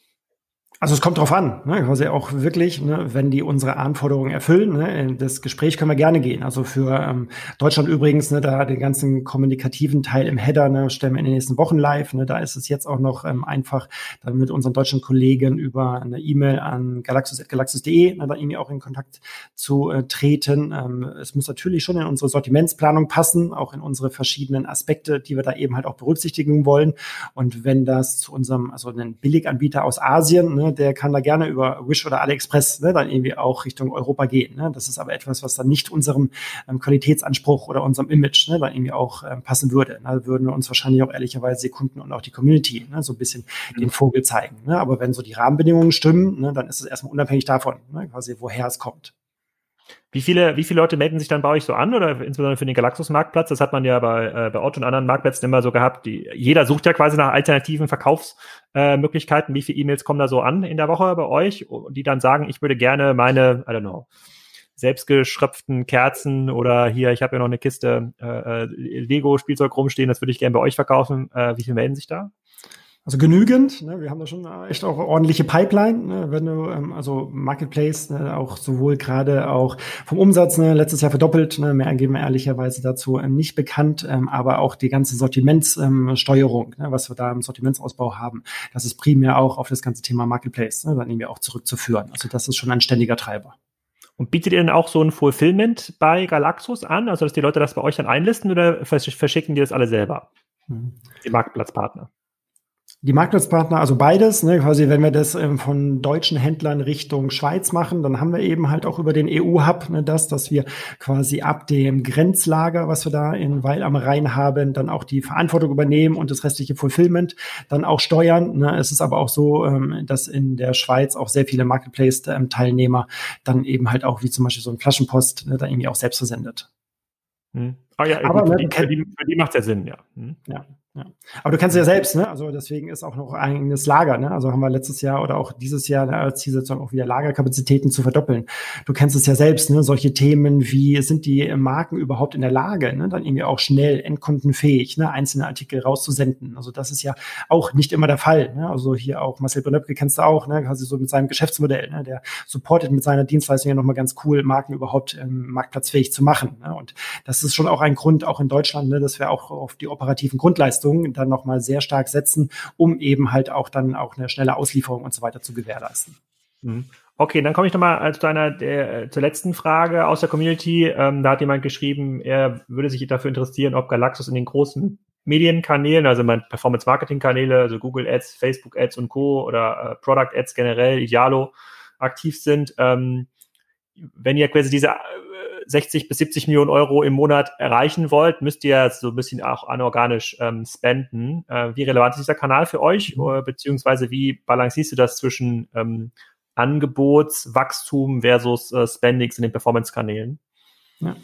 Also es kommt drauf an, ne, quasi auch wirklich, ne, wenn die unsere Anforderungen erfüllen. Ne, in das Gespräch können wir gerne gehen. Also für ähm, Deutschland übrigens, ne, da den ganzen kommunikativen Teil im Header ne, stellen wir in den nächsten Wochen live. Ne, da ist es jetzt auch noch ähm, einfach, dann mit unseren deutschen Kollegen über eine E-Mail an galaxus.galaxus.de ne, da irgendwie auch in Kontakt zu äh, treten. Ähm, es muss natürlich schon in unsere Sortimentsplanung passen, auch in unsere verschiedenen Aspekte, die wir da eben halt auch berücksichtigen wollen. Und wenn das zu unserem, also einen Billiganbieter aus Asien, ne, ne, der kann da gerne über Wish oder AliExpress ne, dann irgendwie auch Richtung Europa gehen. Ne? Das ist aber etwas, was dann nicht unserem ähm, Qualitätsanspruch oder unserem Image ne, dann irgendwie auch ähm, passen würde. Ne? Da würden wir uns wahrscheinlich auch ehrlicherweise die Kunden und auch die Community ne, so ein bisschen mhm. den Vogel zeigen. Ne? Aber wenn so die Rahmenbedingungen stimmen, ne, dann ist es erstmal unabhängig davon, ne, quasi woher es kommt. Wie viele, wie viele Leute melden sich dann bei euch so an oder insbesondere für den Galaxus-Marktplatz? Das hat man ja bei, äh, bei Otto und anderen Marktplätzen immer so gehabt. Die, jeder sucht ja quasi nach alternativen Verkaufsmöglichkeiten. Äh, wie viele E-Mails kommen da so an in der Woche bei euch, die dann sagen, ich würde gerne meine, I don't know, selbstgeschröpften Kerzen oder hier, ich habe ja noch eine Kiste äh, äh Lego-Spielzeug rumstehen, das würde ich gerne bei euch verkaufen. Äh, wie viele melden sich da? Also genügend. Ne? Wir haben da schon echt auch ordentliche Pipeline. Ne? Wenn du ähm, also Marketplace ne? auch sowohl gerade auch vom Umsatz ne? letztes Jahr verdoppelt. Ne? Mehr geben wir ehrlicherweise dazu ähm, nicht bekannt, ähm, aber auch die ganze Sortimentssteuerung, ähm, ne? was wir da im Sortimentsausbau haben, das ist primär auch auf das ganze Thema Marketplace. Ne? Dann nehmen wir auch zurückzuführen. Also das ist schon ein ständiger Treiber. Und bietet ihr denn auch so ein Fulfillment bei Galaxus an, also dass die Leute das bei euch dann einlisten oder verschicken die das alle selber? Mhm. Die Marktplatzpartner. Die Marktplatzpartner, also beides, ne, quasi, wenn wir das ähm, von deutschen Händlern Richtung Schweiz machen, dann haben wir eben halt auch über den EU-Hub ne, das, dass wir quasi ab dem Grenzlager, was wir da in Weil am Rhein haben, dann auch die Verantwortung übernehmen und das restliche Fulfillment dann auch steuern. Ne. Es ist aber auch so, ähm, dass in der Schweiz auch sehr viele Marketplace-Teilnehmer dann eben halt auch, wie zum Beispiel so ein Flaschenpost, ne, da irgendwie auch selbst versendet. Hm. Ah ja, aber gut, für, die, für, die, die macht es ja Sinn, ja. Hm. Ja. Ja. Aber du kennst ja selbst, ne? Also deswegen ist auch noch ein eigenes Lager, ne? Also haben wir letztes Jahr oder auch dieses Jahr als Zielsetzung auch wieder Lagerkapazitäten zu verdoppeln. Du kennst es ja selbst, ne? Solche Themen wie sind die Marken überhaupt in der Lage, ne? Dann irgendwie auch schnell endkundenfähig, ne? Einzelne Artikel rauszusenden. Also das ist ja auch nicht immer der Fall. Ne? Also hier auch Marcel Brennöpke kennst du auch, ne? Quasi so mit seinem Geschäftsmodell, ne? Der supportet mit seiner Dienstleistung ja nochmal ganz cool, Marken überhaupt ähm, marktplatzfähig zu machen. Ne? Und das ist schon auch ein Grund, auch in Deutschland, ne? dass wir auch auf die operativen Grundleistungen Leistungen dann nochmal sehr stark setzen, um eben halt auch dann auch eine schnelle Auslieferung und so weiter zu gewährleisten. Mhm. Okay, dann komme ich nochmal zu einer der, zur letzten Frage aus der Community. Ähm, da hat jemand geschrieben, er würde sich dafür interessieren, ob Galaxus in den großen Medienkanälen, also mein Performance-Marketing-Kanäle, also Google Ads, Facebook Ads und Co. oder äh, Product Ads generell, Idealo, aktiv sind. Ähm, wenn ihr quasi diese 60 bis 70 Millionen Euro im Monat erreichen wollt, müsst ihr so ein bisschen auch anorganisch ähm, spenden. Äh, wie relevant ist dieser Kanal für euch? Mhm. Beziehungsweise wie balancierst du das zwischen ähm, Angebotswachstum versus äh, Spendings in den Performance-Kanälen? Ja.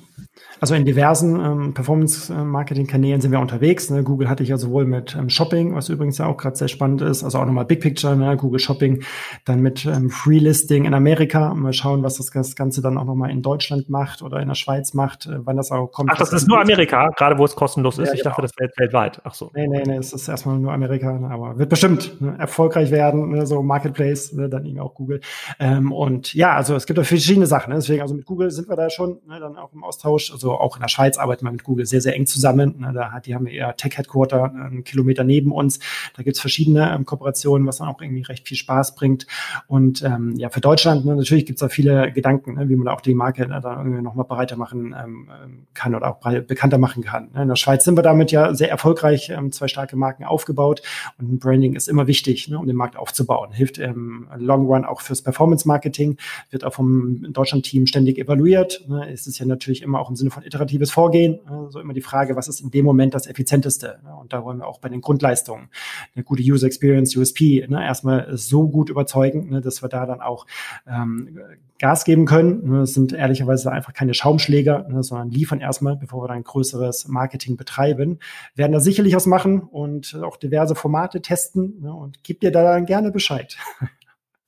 Also in diversen ähm, Performance-Marketing-Kanälen sind wir unterwegs. Ne? Google hatte ich ja sowohl mit ähm, Shopping, was übrigens ja auch gerade sehr spannend ist, also auch nochmal Big Picture, ne? Google Shopping, dann mit ähm, Free-Listing in Amerika. Mal schauen, was das, Ganze dann auch nochmal in Deutschland macht oder in der Schweiz macht, äh, wann das auch kommt. Ach, das ist nur Amerika, gerade wo es kostenlos ist. Ja, ich genau. dachte, das wäre weltweit. Ach so. Nee, nee, nee, es ist erstmal nur Amerika, ne? aber wird bestimmt ne? erfolgreich werden, ne? so Marketplace, ne? dann eben auch Google. Ähm, und ja, also es gibt da verschiedene Sachen. Ne? Deswegen, also mit Google sind wir da schon ne? dann auch im Austausch. Also auch in der Schweiz arbeiten wir mit Google sehr, sehr eng zusammen. Ne, da hat, die haben eher Tech-Headquarter einen Kilometer neben uns. Da gibt's verschiedene ähm, Kooperationen, was dann auch irgendwie recht viel Spaß bringt. Und ähm, ja, für Deutschland, ne, natürlich gibt's da viele Gedanken, ne, wie man auch die Marke ne, da irgendwie nochmal breiter machen ähm, ähm, kann oder auch bekannter machen kann. Ne. In der Schweiz sind wir damit ja sehr erfolgreich, ähm, zwei starke Marken aufgebaut und Branding ist immer wichtig, ne, um den Markt aufzubauen. Hilft im Long Run auch fürs Performance-Marketing, wird auch vom Deutschland-Team ständig evaluiert. Ne. Es ist ja natürlich immer auch im Sinne von iteratives Vorgehen. So also immer die Frage, was ist in dem Moment das effizienteste? Ne? Und da wollen wir auch bei den Grundleistungen eine gute User Experience, USP, ne, erstmal so gut überzeugen, ne, dass wir da dann auch ähm, Gas geben können. Das sind ehrlicherweise einfach keine Schaumschläger, sondern liefern erstmal, bevor wir dann größeres Marketing betreiben. Werden da sicherlich was machen und auch diverse Formate testen und gib dir da dann gerne Bescheid.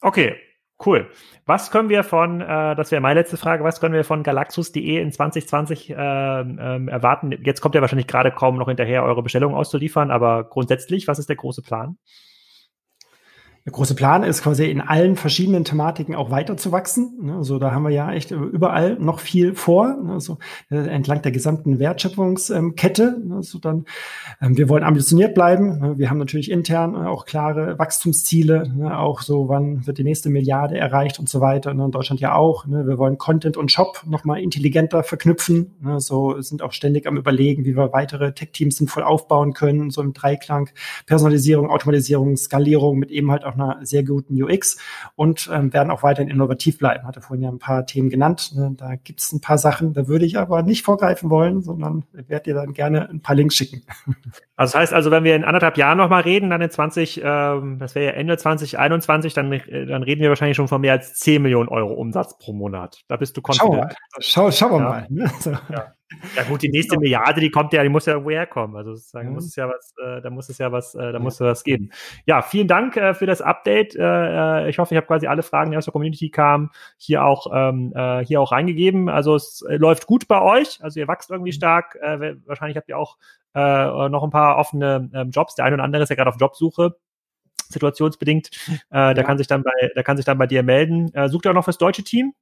Okay, Cool. Was können wir von, äh, das wäre meine letzte Frage, was können wir von galaxus.de in 2020 äh, ähm, erwarten? Jetzt kommt ja wahrscheinlich gerade kaum noch hinterher, eure Bestellungen auszuliefern, aber grundsätzlich, was ist der große Plan? Der große Plan ist quasi in allen verschiedenen Thematiken auch weiter zu wachsen. Also da haben wir ja echt überall noch viel vor, also entlang der gesamten Wertschöpfungskette. Also dann, ähm, wir wollen ambitioniert bleiben. Wir haben natürlich intern auch klare Wachstumsziele, ne, auch so, wann wird die nächste Milliarde erreicht und so weiter. In Deutschland ja auch. Ne. Wir wollen Content und Shop nochmal intelligenter verknüpfen. So sind auch ständig am überlegen, wie wir weitere Tech-Teams sinnvoll aufbauen können, so im Dreiklang Personalisierung, Automatisierung, Skalierung mit eben halt auch auch einer sehr guten UX und ähm, werden auch weiterhin innovativ bleiben. Hatte vorhin ja ein paar Themen genannt. Ne? Da gibt es ein paar Sachen, da würde ich aber nicht vorgreifen wollen, sondern werde dir dann gerne ein paar Links schicken. Also das heißt also, wenn wir in anderthalb Jahren nochmal reden, dann in 20, ähm, das wäre ja Ende 2021, dann, dann reden wir wahrscheinlich schon von mehr als 10 Millionen Euro Umsatz pro Monat. Da bist du confident. Schau, schau, schauen wir ja. mal. Ne? So. Ja. Ja gut, die nächste Milliarde, die kommt ja, die muss ja irgendwo herkommen. Also sozusagen mhm. muss es ja was, äh, da muss es ja was, äh, da muss es was geben. Ja, vielen Dank äh, für das Update. Äh, äh ich hoffe, ich habe quasi alle Fragen, die aus der Community kamen, hier auch ähm, äh, hier auch reingegeben. Also es äh, läuft gut bei euch. Also ihr wächst irgendwie mhm. stark. Äh, wahrscheinlich habt ihr auch äh, noch ein paar offene äh, Jobs. Der eine oder andere ist ja gerade auf Jobsuche situationsbedingt. Äh, ja. Da kann sich dann bei, da kann sich dann bei dir melden. Äh, sucht ihr auch noch fürs deutsche Team?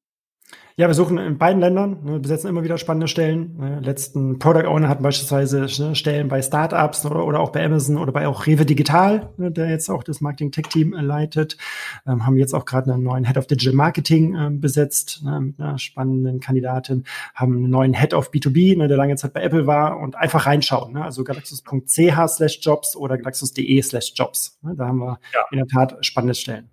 Ja, wir suchen in beiden Ländern, ne, besetzen immer wieder spannende Stellen. Ne, letzten Product Owner hatten beispielsweise ne, Stellen bei Startups oder, oder auch bei Amazon oder bei auch Rewe Digital, der jetzt auch das Marketing Tech Team äh, leitet. Ähm, haben jetzt auch gerade einen neuen Head of Digital Marketing äh, besetzt ne, mit einer spannenden Kandidatin. Haben einen neuen Head of B2B, ne, der lange Zeit bei Apple war und einfach reinschauen. Ne, also galaxus.ch slash jobs oder galaxus.de slash jobs. Da haben wir ja. in der Tat spannende Stellen.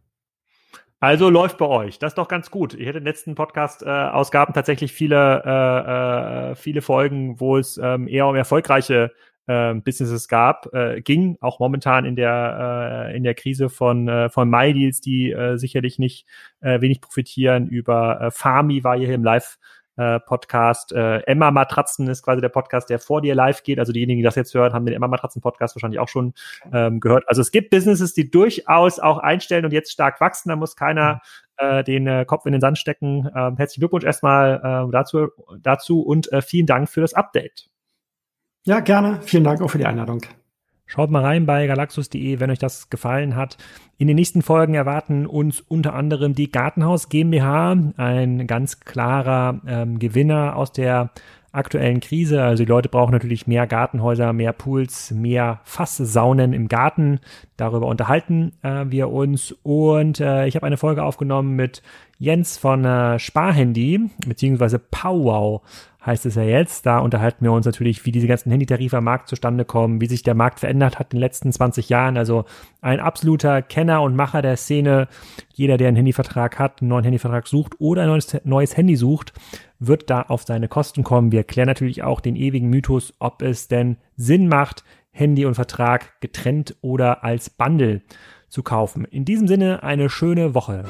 Also läuft bei euch. Das ist doch ganz gut. Ich hätte in den letzten Podcast-Ausgaben äh, tatsächlich viele, äh, äh, viele Folgen, wo es ähm, eher um erfolgreiche äh, Businesses gab, äh, ging, auch momentan in der, äh, in der Krise von, äh, von MyDeals, die äh, sicherlich nicht äh, wenig profitieren. Über äh, Farmi war hier im Live äh, Podcast. Äh, Emma Matratzen ist quasi der Podcast, der vor dir live geht. Also diejenigen, die das jetzt hören, haben den Emma Matratzen Podcast wahrscheinlich auch schon ähm, gehört. Also es gibt Businesses, die durchaus auch einstellen und jetzt stark wachsen. Da muss keiner äh, den äh, Kopf in den Sand stecken. Ähm, herzlichen Glückwunsch erstmal äh, dazu, dazu und äh, vielen Dank für das Update. Ja, gerne. Vielen Dank auch für die Einladung. Schaut mal rein bei galaxus.de, wenn euch das gefallen hat. In den nächsten Folgen erwarten uns unter anderem die Gartenhaus GmbH, ein ganz klarer ähm, Gewinner aus der aktuellen Krise. Also die Leute brauchen natürlich mehr Gartenhäuser, mehr Pools, mehr Fasssaunen im Garten. Darüber unterhalten äh, wir uns. Und äh, ich habe eine Folge aufgenommen mit Jens von äh, Sparhandy, beziehungsweise Powwow heißt es ja jetzt. Da unterhalten wir uns natürlich, wie diese ganzen Handytarife am Markt zustande kommen, wie sich der Markt verändert hat in den letzten 20 Jahren. Also ein absoluter Kenner und Macher der Szene. Jeder, der einen Handyvertrag hat, einen neuen Handyvertrag sucht oder ein neues, neues Handy sucht, wird da auf seine Kosten kommen. Wir klären natürlich auch den ewigen Mythos, ob es denn Sinn macht, Handy und Vertrag getrennt oder als Bundle zu kaufen. In diesem Sinne eine schöne Woche.